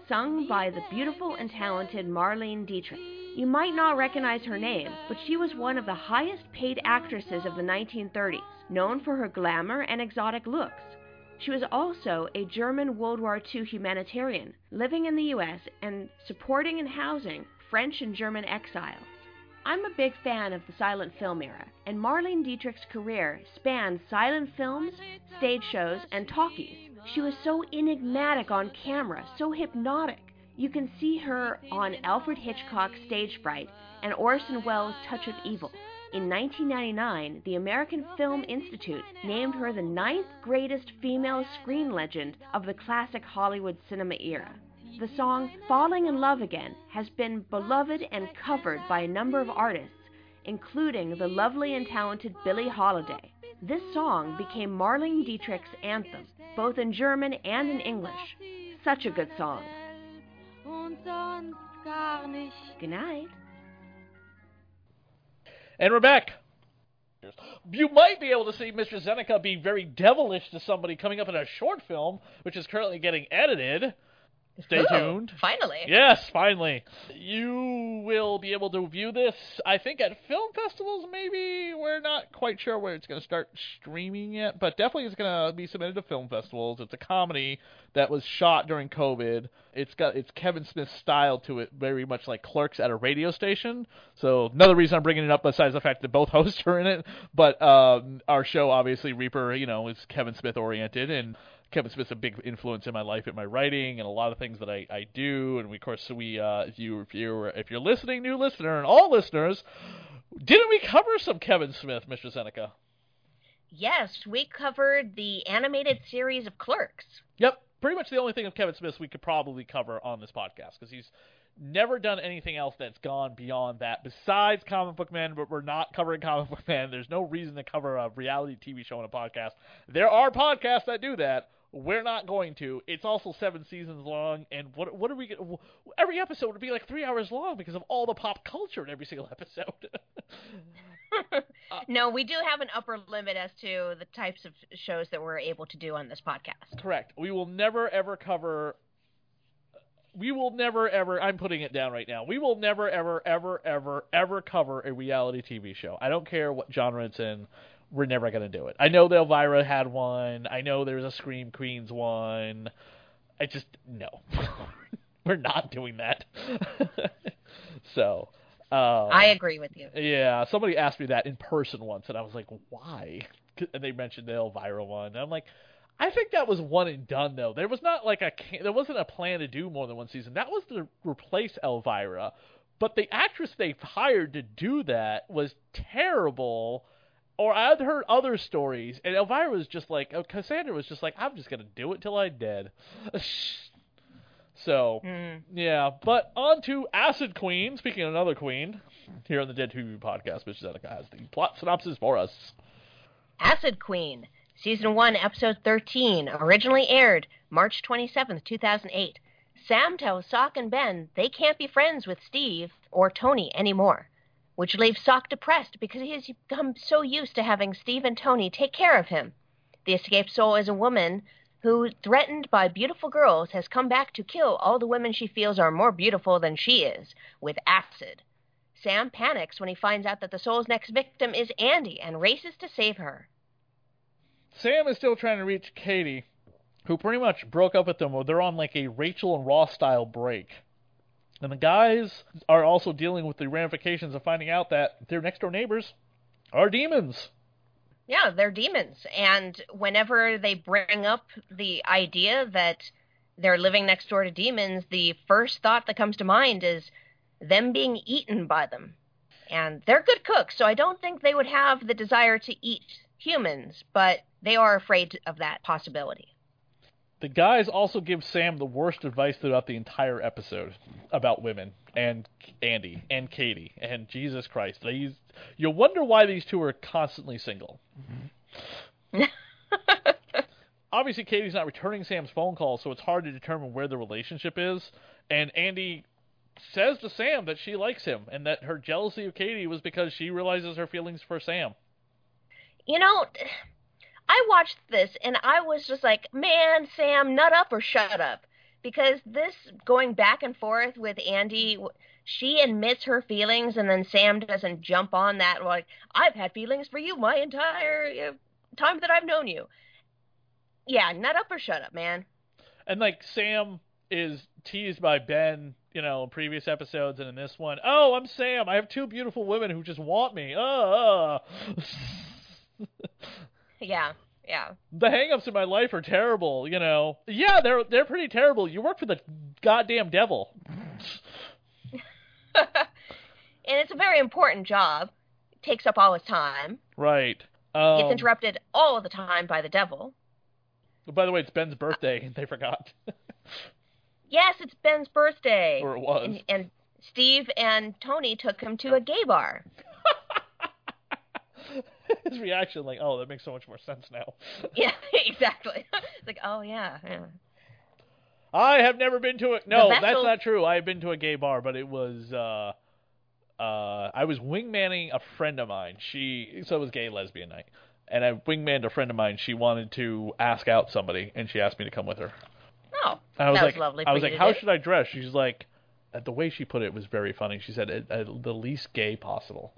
sung by the beautiful and talented Marlene Dietrich. You might not recognize her name, but she was one of the highest paid actresses of the 1930s, known for her glamour and exotic looks. She was also a German World War II humanitarian, living in the U.S. and supporting and housing French and German exiles. I'm a big fan of the silent film era, and Marlene Dietrich's career spanned silent films, stage shows, and talkies. She was so enigmatic on camera, so hypnotic. You can see her on Alfred Hitchcock's Stage Fright and Orson Welles' Touch of Evil. In 1999, the American Film Institute named her the ninth greatest female screen legend of the classic Hollywood cinema era. The song Falling in Love Again has been beloved and covered by a number of artists, including the lovely and talented Billie Holiday. This song became Marlene Dietrich's anthem, both in German and in English. Such a good song. Good night.
And we're back. You might be able to see Mr. Zeneca be very devilish to somebody coming up in a short film, which is currently getting edited. Stay
Ooh,
tuned.
Finally.
Yes, finally. You will be able to view this, I think, at film festivals, maybe. We're not quite sure where it's going to start streaming yet, but definitely it's going to be submitted to film festivals. It's a comedy that was shot during COVID. It's got it's Kevin Smith's style to it, very much like Clerks at a radio station. So another reason I'm bringing it up, besides the fact that both hosts are in it, but um, our show, obviously, Reaper, you know, is Kevin Smith oriented, and Kevin Smith's a big influence in my life, in my writing, and a lot of things that I, I do. And we, of course, we uh, if you if you're if you're listening, new listener, and all listeners, didn't we cover some Kevin Smith, Mr. Zeneca?
Yes, we covered the animated series of Clerks.
Yep, pretty much the only thing of Kevin Smith we could probably cover on this podcast because he's never done anything else that's gone beyond that besides Comic Book Man, but we're not covering Comic Book Man. There's no reason to cover a reality TV show on a podcast. There are podcasts that do that. We're not going to. It's also seven seasons long, and what what are we? Gonna, every episode would be like three hours long because of all the pop culture in every single episode.
no, we do have an upper limit as to the types of shows that we're able to do on this podcast.
Correct. We will never ever cover. We will never ever. I'm putting it down right now. We will never ever ever ever ever cover a reality TV show. I don't care what genre it's in. We're never gonna do it. I know that Elvira had one. I know there's a Scream Queens one. I just no. We're not doing that. so. Um,
I agree with you.
Yeah, somebody asked me that in person once, and I was like, "Why?" And they mentioned the Elvira one, and I'm like, "I think that was one and done, though. There was not like a there wasn't a plan to do more than one season. That was to replace Elvira, but the actress they hired to do that was terrible." Or I'd heard other stories, and Elvira was just like, oh, Cassandra was just like, I'm just gonna do it till I'm dead. So,
Mm.
yeah, but on to Acid Queen. Speaking of another queen, here on the Dead TV podcast, Mr. Zeneca has the plot synopsis for us.
Acid Queen, Season 1, Episode 13, originally aired March 27th, 2008. Sam tells Sock and Ben they can't be friends with Steve or Tony anymore, which leaves Sock depressed because he has become so used to having Steve and Tony take care of him. The escaped soul is a woman who, threatened by beautiful girls, has come back to kill all the women she feels are more beautiful than she is with acid. Sam panics when he finds out that the soul's next victim is Andy and races to save her.
Sam is still trying to reach Katie, who pretty much broke up with them, they're on like a Rachel and Ross style break. And the guys are also dealing with the ramifications of finding out that their next door neighbors are demons.
Yeah, they're demons. And whenever they bring up the idea that they're living next door to demons, the first thought that comes to mind is them being eaten by them. And they're good cooks, so I don't think they would have the desire to eat humans, but they are afraid of that possibility.
The guys also give Sam the worst advice throughout the entire episode about women and Andy and Katie and Jesus Christ. They you wonder why these two are constantly single. Obviously, Katie's not returning Sam's phone calls, so it's hard to determine where the relationship is. And Andy says to Sam that she likes him and that her jealousy of Katie was because she realizes her feelings for Sam.
You know, I watched this and I was just like, man, Sam, nut up or shut up. Because this going back and forth with Andy, she admits her feelings and then Sam doesn't jump on that like, I've had feelings for you my entire uh, time that I've known you. Yeah, nut up or shut up, man.
And like Sam is teased by Ben, you know, in previous episodes and in this one. Oh, I'm Sam. I have two beautiful women who just want me. Uh.
yeah. Yeah.
The hangups in my life are terrible, you know. Yeah, they're they're pretty terrible. You work for the goddamn devil.
and it's a very important job. It takes up all his time.
Right.
Um, Gets interrupted all the time by the devil.
By the way, it's Ben's birthday, and they forgot.
yes, it's Ben's birthday.
Or it was.
And, and Steve and Tony took him to a gay bar.
His reaction, like, oh, that makes so much more sense now.
yeah, exactly. it's like, oh yeah, yeah.
I have never been to a no, that's not true. I have been to a gay bar, but it was uh uh I was wingmanning a friend of mine. She so it was gay lesbian night. And I wingmaned a friend of mine. She wanted to ask out somebody and she asked me to come with her.
Oh. I was
that
like
was
lovely
I was like, How
do.
should I dress? She's like the way she put it was very funny. She said the least gay possible.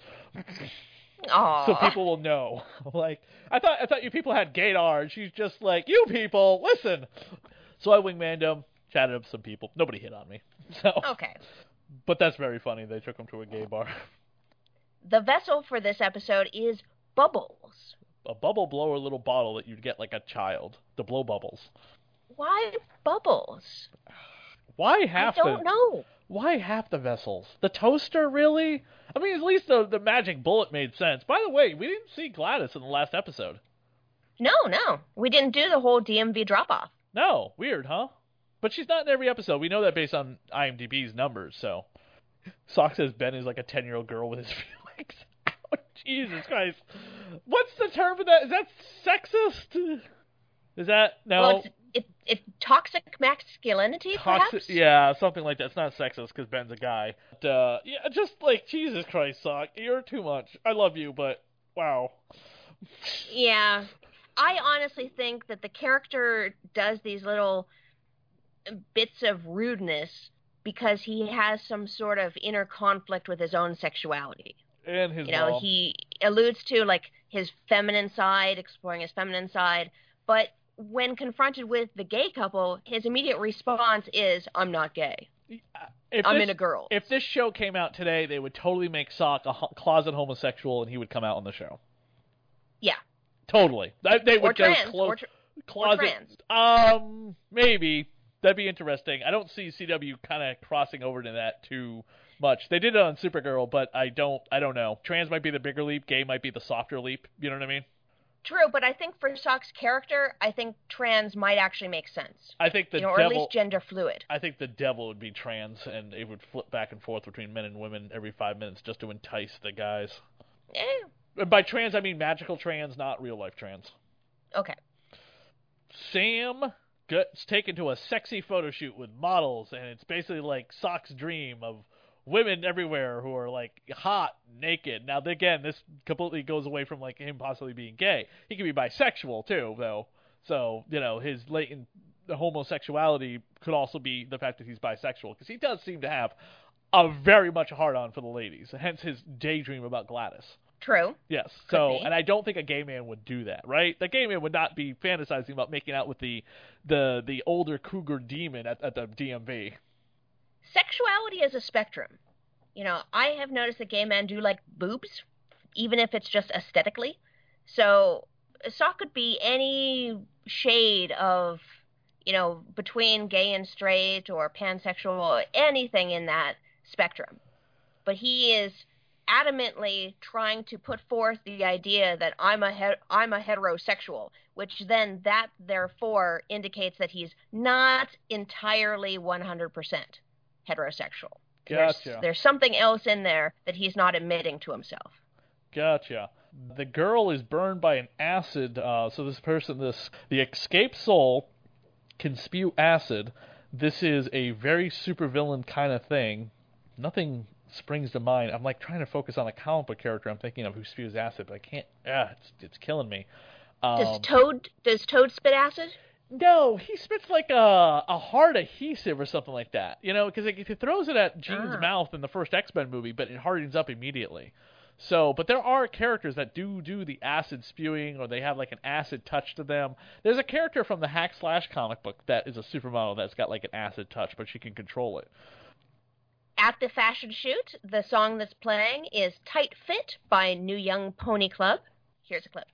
Aww.
So people will know. like I thought, I thought you people had gaydar, and she's just like, you people, listen. So I wingmaned him, chatted up some people. Nobody hit on me. So
okay.
But that's very funny. They took him to a gay bar.
The vessel for this episode is bubbles.
A bubble blower little bottle that you'd get like a child to blow bubbles.
Why bubbles?
Why half
I don't
the,
know.
Why half the vessels? The toaster, really? I mean, at least the the magic bullet made sense. By the way, we didn't see Gladys in the last episode.
No, no, we didn't do the whole DMV drop off.
No, weird, huh? But she's not in every episode. We know that based on IMDb's numbers. So, Sock says Ben is like a ten year old girl with his feelings. oh, Jesus Christ! What's the term for that? Is that sexist? Is that no?
Well, it, it toxic masculinity,
toxic,
perhaps?
Yeah, something like that. It's not sexist because Ben's a guy. But, uh, yeah, just like Jesus Christ, Sock, you're too much. I love you, but wow.
Yeah, I honestly think that the character does these little bits of rudeness because he has some sort of inner conflict with his own sexuality.
And his
you know,
mom.
he alludes to like his feminine side, exploring his feminine side, but when confronted with the gay couple, his immediate response is, "I'm not gay.
If
I'm
this,
in a girl."
If this show came out today, they would totally make Sock a ho- closet homosexual, and he would come out on the show.
Yeah.
Totally. They, they would go
trans.
clo-
Or, tr-
closet.
trans.
Um, maybe that'd be interesting. I don't see CW kind of crossing over to that too much. They did it on Supergirl, but I don't. I don't know. Trans might be the bigger leap. Gay might be the softer leap. You know what I mean?
True, but I think for Sock's character, I think trans might actually make sense.
I think the
you know, or at least gender fluid.
I think the devil would be trans, and it would flip back and forth between men and women every five minutes just to entice the guys.
Eh,
And by trans, I mean magical trans, not real life trans.
okay.
Sam gets taken to a sexy photo shoot with models, and it's basically like Sock's dream of women everywhere who are like hot, naked. Now, again, this completely goes away from like him possibly being gay. He could be bisexual too, though. So you know, his latent homosexuality could also be the fact that he's bisexual, because he does seem to have a very much hard on for the ladies. Hence his daydream about Gladys.
True.
Yes.
Could
So,
be.
and I don't think a gay man would do that, right? The gay man would not be fantasizing about making out with the the the older cougar demon at, at the DMV.
Sexuality is a spectrum. You know, I have noticed that gay men do like boobs, even if it's just aesthetically. So, Sock could be any shade of, you know, between gay and straight or pansexual, or anything in that spectrum. But he is adamantly trying to put forth the idea that I'm a he- I'm a heterosexual, which then that therefore indicates that he's not entirely 100% heterosexual. There's,
Gotcha.
there's something else in there that he's not admitting to himself.
Gotcha. The girl is burned by an acid. Uh, so this person, this the escaped soul, can spew acid. This is a very supervillain kind of thing. Nothing springs to mind. I'm like trying to focus on a comic book character I'm thinking of who spews acid, but I can't. Ah, it's it's killing me.
Does
Um,
Toad does Toad spit acid?
No, he spits like a a hard adhesive or something like that. You know, because like, if he throws it at Jean's
Ah.
mouth in the first X Men movie, but it hardens up immediately. So, but there are characters that do do the acid spewing, or they have like an acid touch to them. There's a character from the Hack Slash comic book that is a supermodel that's got like an acid touch, but she can control it.
At the fashion shoot, the song that's playing is Tight Fit by New Young Pony Club. Here's a clip.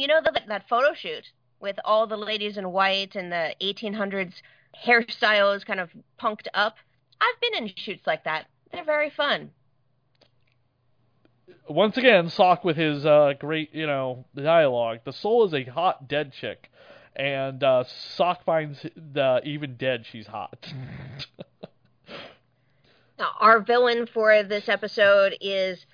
And you know that that photo shoot with all the ladies in white and the 1800s hairstyles kind of punked up. I've been in shoots like that. They're very fun.
Once again, Sock with his uh, great, you know, dialogue. The soul is a hot dead chick, and uh, Sock finds the even dead she's hot.
Now, our villain for this episode is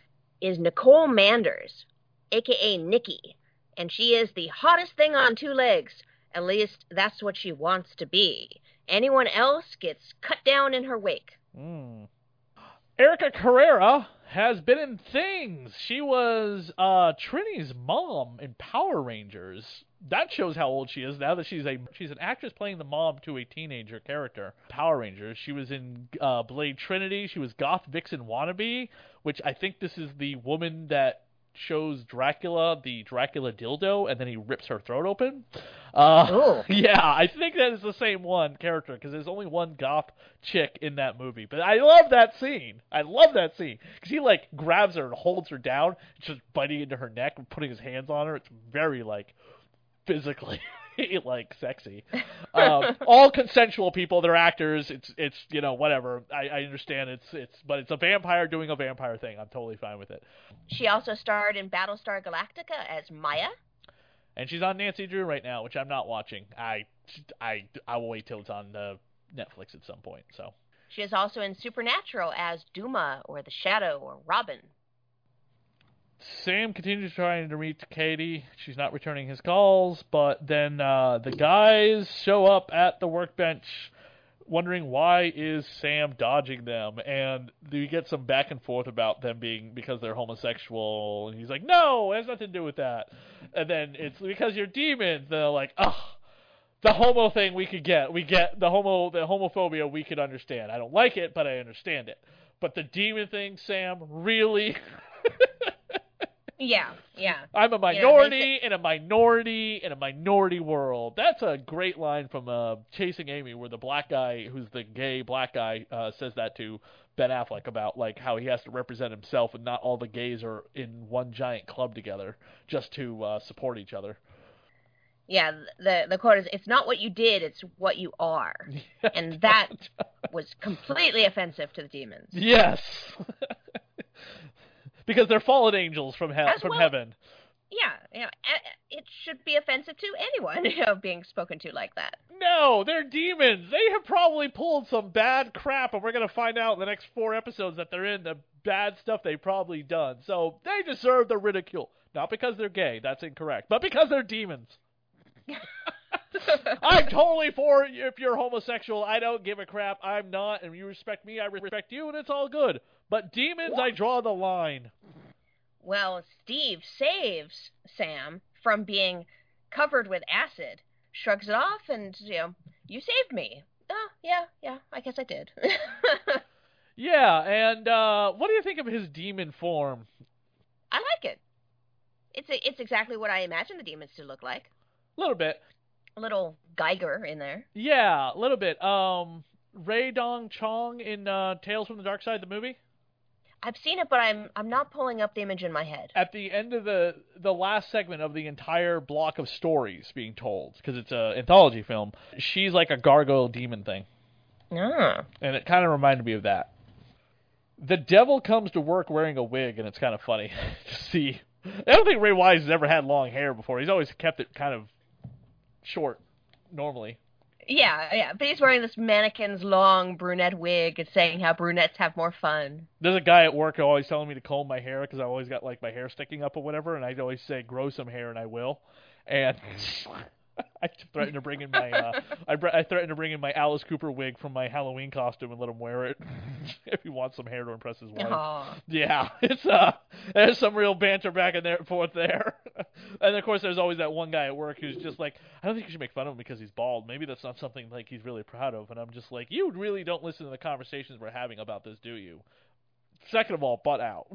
is Nicole Manders, aka Nikki, and she is the hottest thing on two legs. At least that's what she wants to be. Anyone else gets cut down in her wake.
Mm. Erica Cerra has been in things. She was uh, Trini's mom in Power Rangers. That shows how old she is now that she's a she's an actress playing the mom to a teenager character. Power Rangers. She was in uh, Blade Trinity. She was Goth Vixen wannabe, which I think this is the woman that shows Dracula the Dracula dildo, and then he rips her throat open. Uh,
Ooh.
yeah, I think that is the same one character because there's only one goth chick in that movie. But I love that scene. I love that scene because he like grabs her and holds her down, just biting into her neck and putting his hands on her. It's very like physically like sexy. Um, all consensual people. They're actors. It's it's you know whatever. I, I understand it's it's but it's a vampire doing a vampire thing. I'm totally fine with it.
She also starred in Battlestar Galactica as Maya.
And she's on Nancy Drew right now, which I'm not watching. I I I will wait till it's on uh, Netflix at some point. So
She is also in Supernatural as Duma or the Shadow or Robin.
Sam continues trying to reach Katie. She's not returning his calls, but then uh, the guys show up at the workbench wondering why is Sam dodging them? And we get some back and forth about them being because they're homosexual and he's like no it has nothing to do with that. And then it's because you're demons. They're like oh the homo thing we could get. We get the homo the homophobia we could understand. I don't like it but i understand it. But the demon thing sam really
Yeah, yeah.
I'm a minority in a minority in a minority world. That's a great line from uh, Chasing Amy, where the black guy, who's the gay black guy, uh, says that to Ben Affleck about like how he has to represent himself, and not all the gays are in one giant club together just to uh, support each other.
Yeah, the the quote is it's not what you did, it's what you are. And that was completely offensive to the demons.
yes, because they're fallen angels from he-
As
from
well-
heaven.
Yeah, you know, it should be offensive to anyone, you know, being spoken to like that.
No, they're demons. They have probably pulled some bad crap, and we're gonna find out in the next four episodes that they're in the bad stuff they've probably done. So they deserve the ridicule. Not because they're gay, that's incorrect, but because they're demons. I'm totally for if you're homosexual. I don't give a crap. I'm not, and you respect me, I respect you, and it's all good. But demons, I draw the line.
Well, Steve saves Sam from being covered with acid, shrugs it off, and, you know, you saved me. Oh, yeah, yeah, I guess I did.
Yeah, and uh, what do you think of his demon form?
I like it. It's it's exactly what I imagined the demons to look like.
A little bit.
A little Giger in there.
Yeah, a little bit. Um, Rae Dawn Chong in uh, Tales from the Dark Side, the movie.
I've seen it, but I'm I'm not pulling up the image in my head.
At the end of the the last segment of the entire block of stories being told, because it's a anthology film, she's like a gargoyle demon thing,
Ah.
and it kind of reminded me of that. The devil comes to work wearing a wig, and it's kind of funny to see. I don't think Ray Wise has ever had long hair before. He's always kept it kind of short, normally.
Yeah, yeah. But he's wearing this mannequin's long brunette wig and saying how brunettes have more fun.
There's a guy at work always telling me to comb my hair because I always got like my hair sticking up or whatever, and I'd always say grow some hair, and I will. And I threatened to bring in my uh, I, br- I threatened to bring in my Alice Cooper wig from my Halloween costume and let him wear it if he wants some hair to impress his wife.
Aw.
Yeah, it's uh, there's some real banter back and there forth there, and of course there's always that one guy at work who's just like, I don't think you should make fun of him because he's bald. Maybe that's not something like he's really proud of. And I'm just like, you really don't listen to the conversations we're having about this, do you? Second of all, butt out.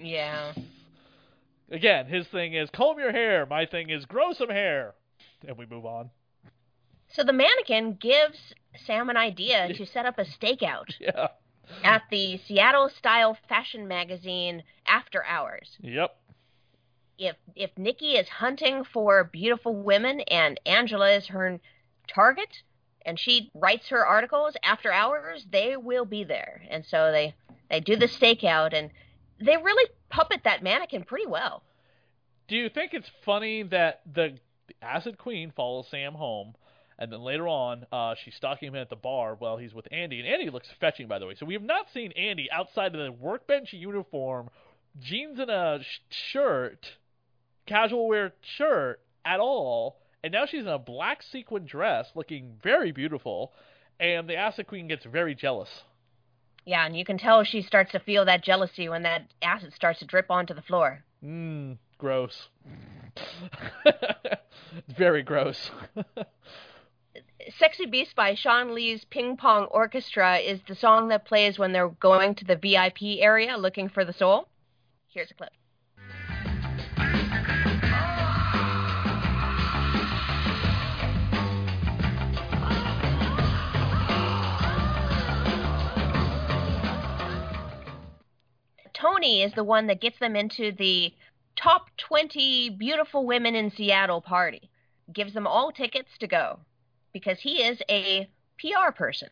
Yeah.
Again, his thing is comb your hair. My thing is grow some hair, and we move on.
So the mannequin gives Sam an idea to set up a stakeout
Yeah.
at the Seattle style fashion magazine After Hours.
Yep.
If if Nikki is hunting for beautiful women and Angela is her target and she writes her articles after hours, they will be there. And so they they do the stakeout and they really puppet that mannequin pretty well.
Do you think it's funny that the, the Acid Queen follows Sam home, and then later on, uh, she's stalking him at the bar while he's with Andy, and Andy looks fetching, by the way. So we have not seen Andy outside of the workbench uniform, jeans and a sh- shirt, casual wear shirt at all, and now she's in a black sequin dress, looking very beautiful, and the Acid Queen gets very jealous.
Yeah, and you can tell she starts to feel that jealousy when that acid starts to drip onto the floor.
Mmm, gross. very gross.
Sexy Beast by Sean Lee's Ping Pong Orchestra is the song that plays when they're going to the VIP area looking for the soul. Here's a clip. Tony is the one that gets them into the top 20 beautiful women in Seattle party. Gives them all tickets to go because he is a PR person.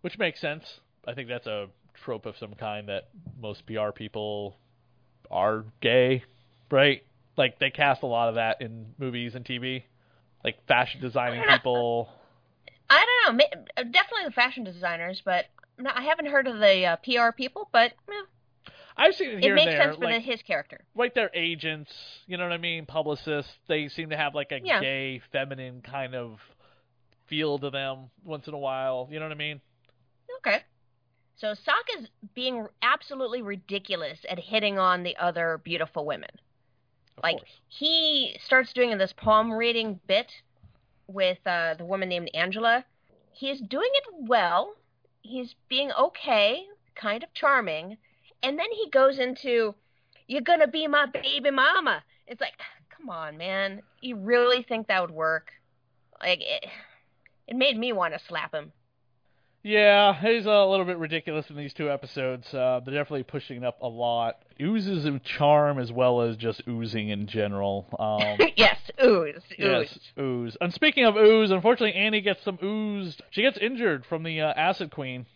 Which makes sense. I think that's a trope of some kind that most PR people are gay, right? Like they cast a lot of that in movies and TV, like fashion designing people.
I don't know, uh, definitely the fashion designers, but I haven't heard of the uh, PR people. But eh,
I've seen it
it makes sense for
like,
the, his character.
like their agents, you know what I mean, publicists. They seem to have like a
Yeah.
gay, feminine kind of feel to them once in a while. You know what I mean?
Okay. So Sock is being absolutely ridiculous at hitting on the other beautiful women.
Of
Like
course.
he starts doing this palm reading bit with uh, the woman named Angela. He's doing it well. He's being okay, kind of charming, and then he goes into, "You're gonna be my baby mama." It's like, come on, man. You really think that would work? Like it, it made me want to slap him.
Yeah, he's a little bit ridiculous in these two episodes. Uh, they're definitely pushing it up a lot. Oozes of charm as well as just oozing in general. Um,
yes, ooze, ooze.
yes, ooze. And speaking of ooze, unfortunately, Annie gets some oozed. She gets injured from the uh, Acid Queen.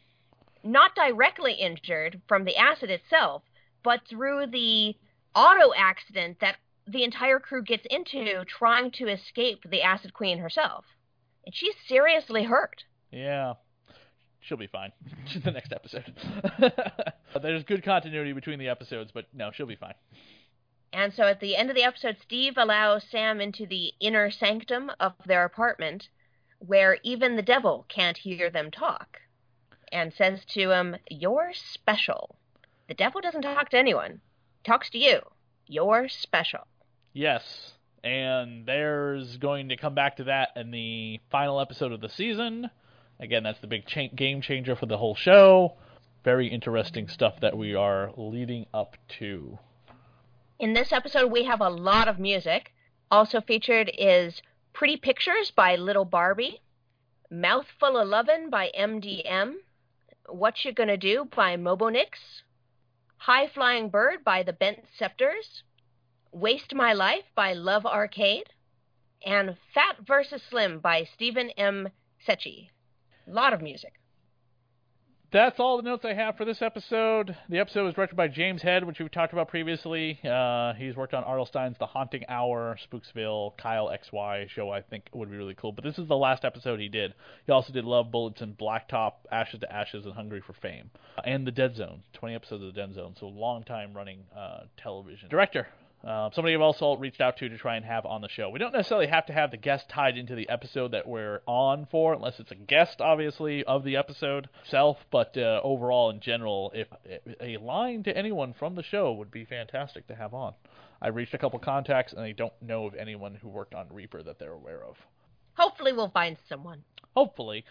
Not directly injured from the acid itself, but through the auto accident that the entire crew gets into trying to escape the acid queen herself. And she's seriously hurt.
Yeah. She'll be fine. the next episode. There's good continuity between the episodes, but no, she'll be fine.
And so at the end of the episode, Steve allows Sam into the inner sanctum of their apartment where even the devil can't hear them talk and says to him, You're special. The devil doesn't talk to anyone, he talks to you. You're special.
Yes. And there's going to come back to that in the final episode of the season. Again, that's the big cha- game changer for the whole show. Very interesting stuff that we are leading up to.
In this episode, we have a lot of music. Also featured is Pretty Pictures by Little Barbie, Mouthful of Lovin' by MDM, What You Gonna Do by Mobonix, High Flying Bird by the Bent Scepters, Waste My Life by Love Arcade, and Fat vs. Slim by Stephen M. Secchi. A lot of music.
That's all the notes I have for this episode. The episode was directed by James Head, which we've talked about previously. Uh, he's worked on R.L. Stine's The Haunting Hour, Spooksville, Kyle XY show I think would be really cool. But this is the last episode he did. He also did Love Bullets and Blacktop, Ashes to Ashes, and Hungry for Fame. And The Dead Zone, 20 episodes of The Dead Zone. So long time running uh, television. Director, uh, somebody I've also reached out to to try and have on the show. We don't necessarily have to have the guest tied into the episode that we're on for, unless it's a guest, obviously, of the episode itself. But uh, overall, in general, if, if a line to anyone from the show would be fantastic to have on. I reached a couple contacts, and I don't know of anyone who worked on Reaper that they're aware of.
Hopefully, we'll find someone.
Hopefully.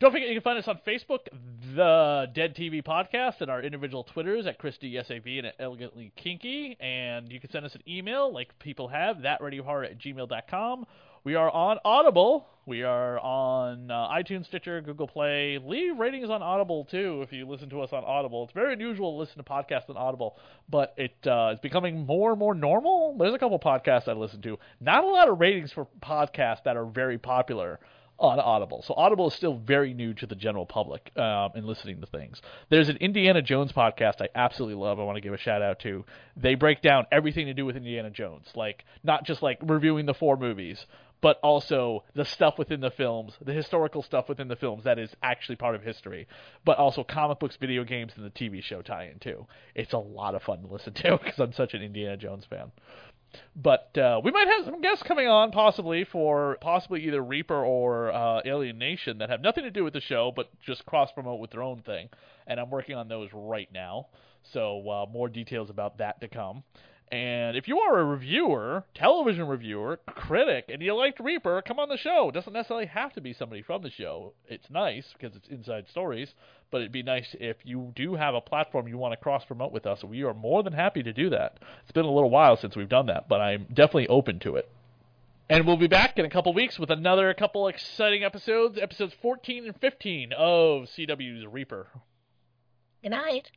Don't forget you can find us on Facebook, the Dead TV Podcast, and our individual Twitters at Christy SAV and at Elegantly Kinky. And you can send us an email like people have, thatradiohorror at gmail.com. We are on Audible. We are on uh, iTunes, Stitcher, Google Play. Leave ratings on Audible too if you listen to us on Audible. It's very unusual to listen to podcasts on Audible, but it uh, is becoming more and more normal. There's a couple podcasts I listen to. Not a lot of ratings for podcasts that are very popular on Audible. So Audible is still very new to the general public um, in listening to things. There's an Indiana Jones podcast I absolutely love. I want to give a shout out to. They break down everything to do with Indiana Jones, like not just like reviewing the four movies, but also the stuff within the films, the historical stuff within the films that is actually part of history, but also comic books, video games, and the TV show tie-in too. It's a lot of fun to listen to because I'm such an Indiana Jones fan. But uh, we might have some guests coming on, possibly for possibly either Reaper or uh, Alien Nation that have nothing to do with the show, but just cross promote with their own thing. And I'm working on those right now, so uh, more details about that to come. And if you are a reviewer, television reviewer, critic, and you liked Reaper, come on the show. It doesn't necessarily have to be somebody from the show. It's nice because it's inside stories, but it'd be nice if you do have a platform you want to cross promote with us. We are more than happy to do that. It's been a little while since we've done that, but I'm definitely open to it. And we'll be back in a couple weeks with another couple exciting episodes, episodes 14 and 15 of CW's Reaper.
Good night.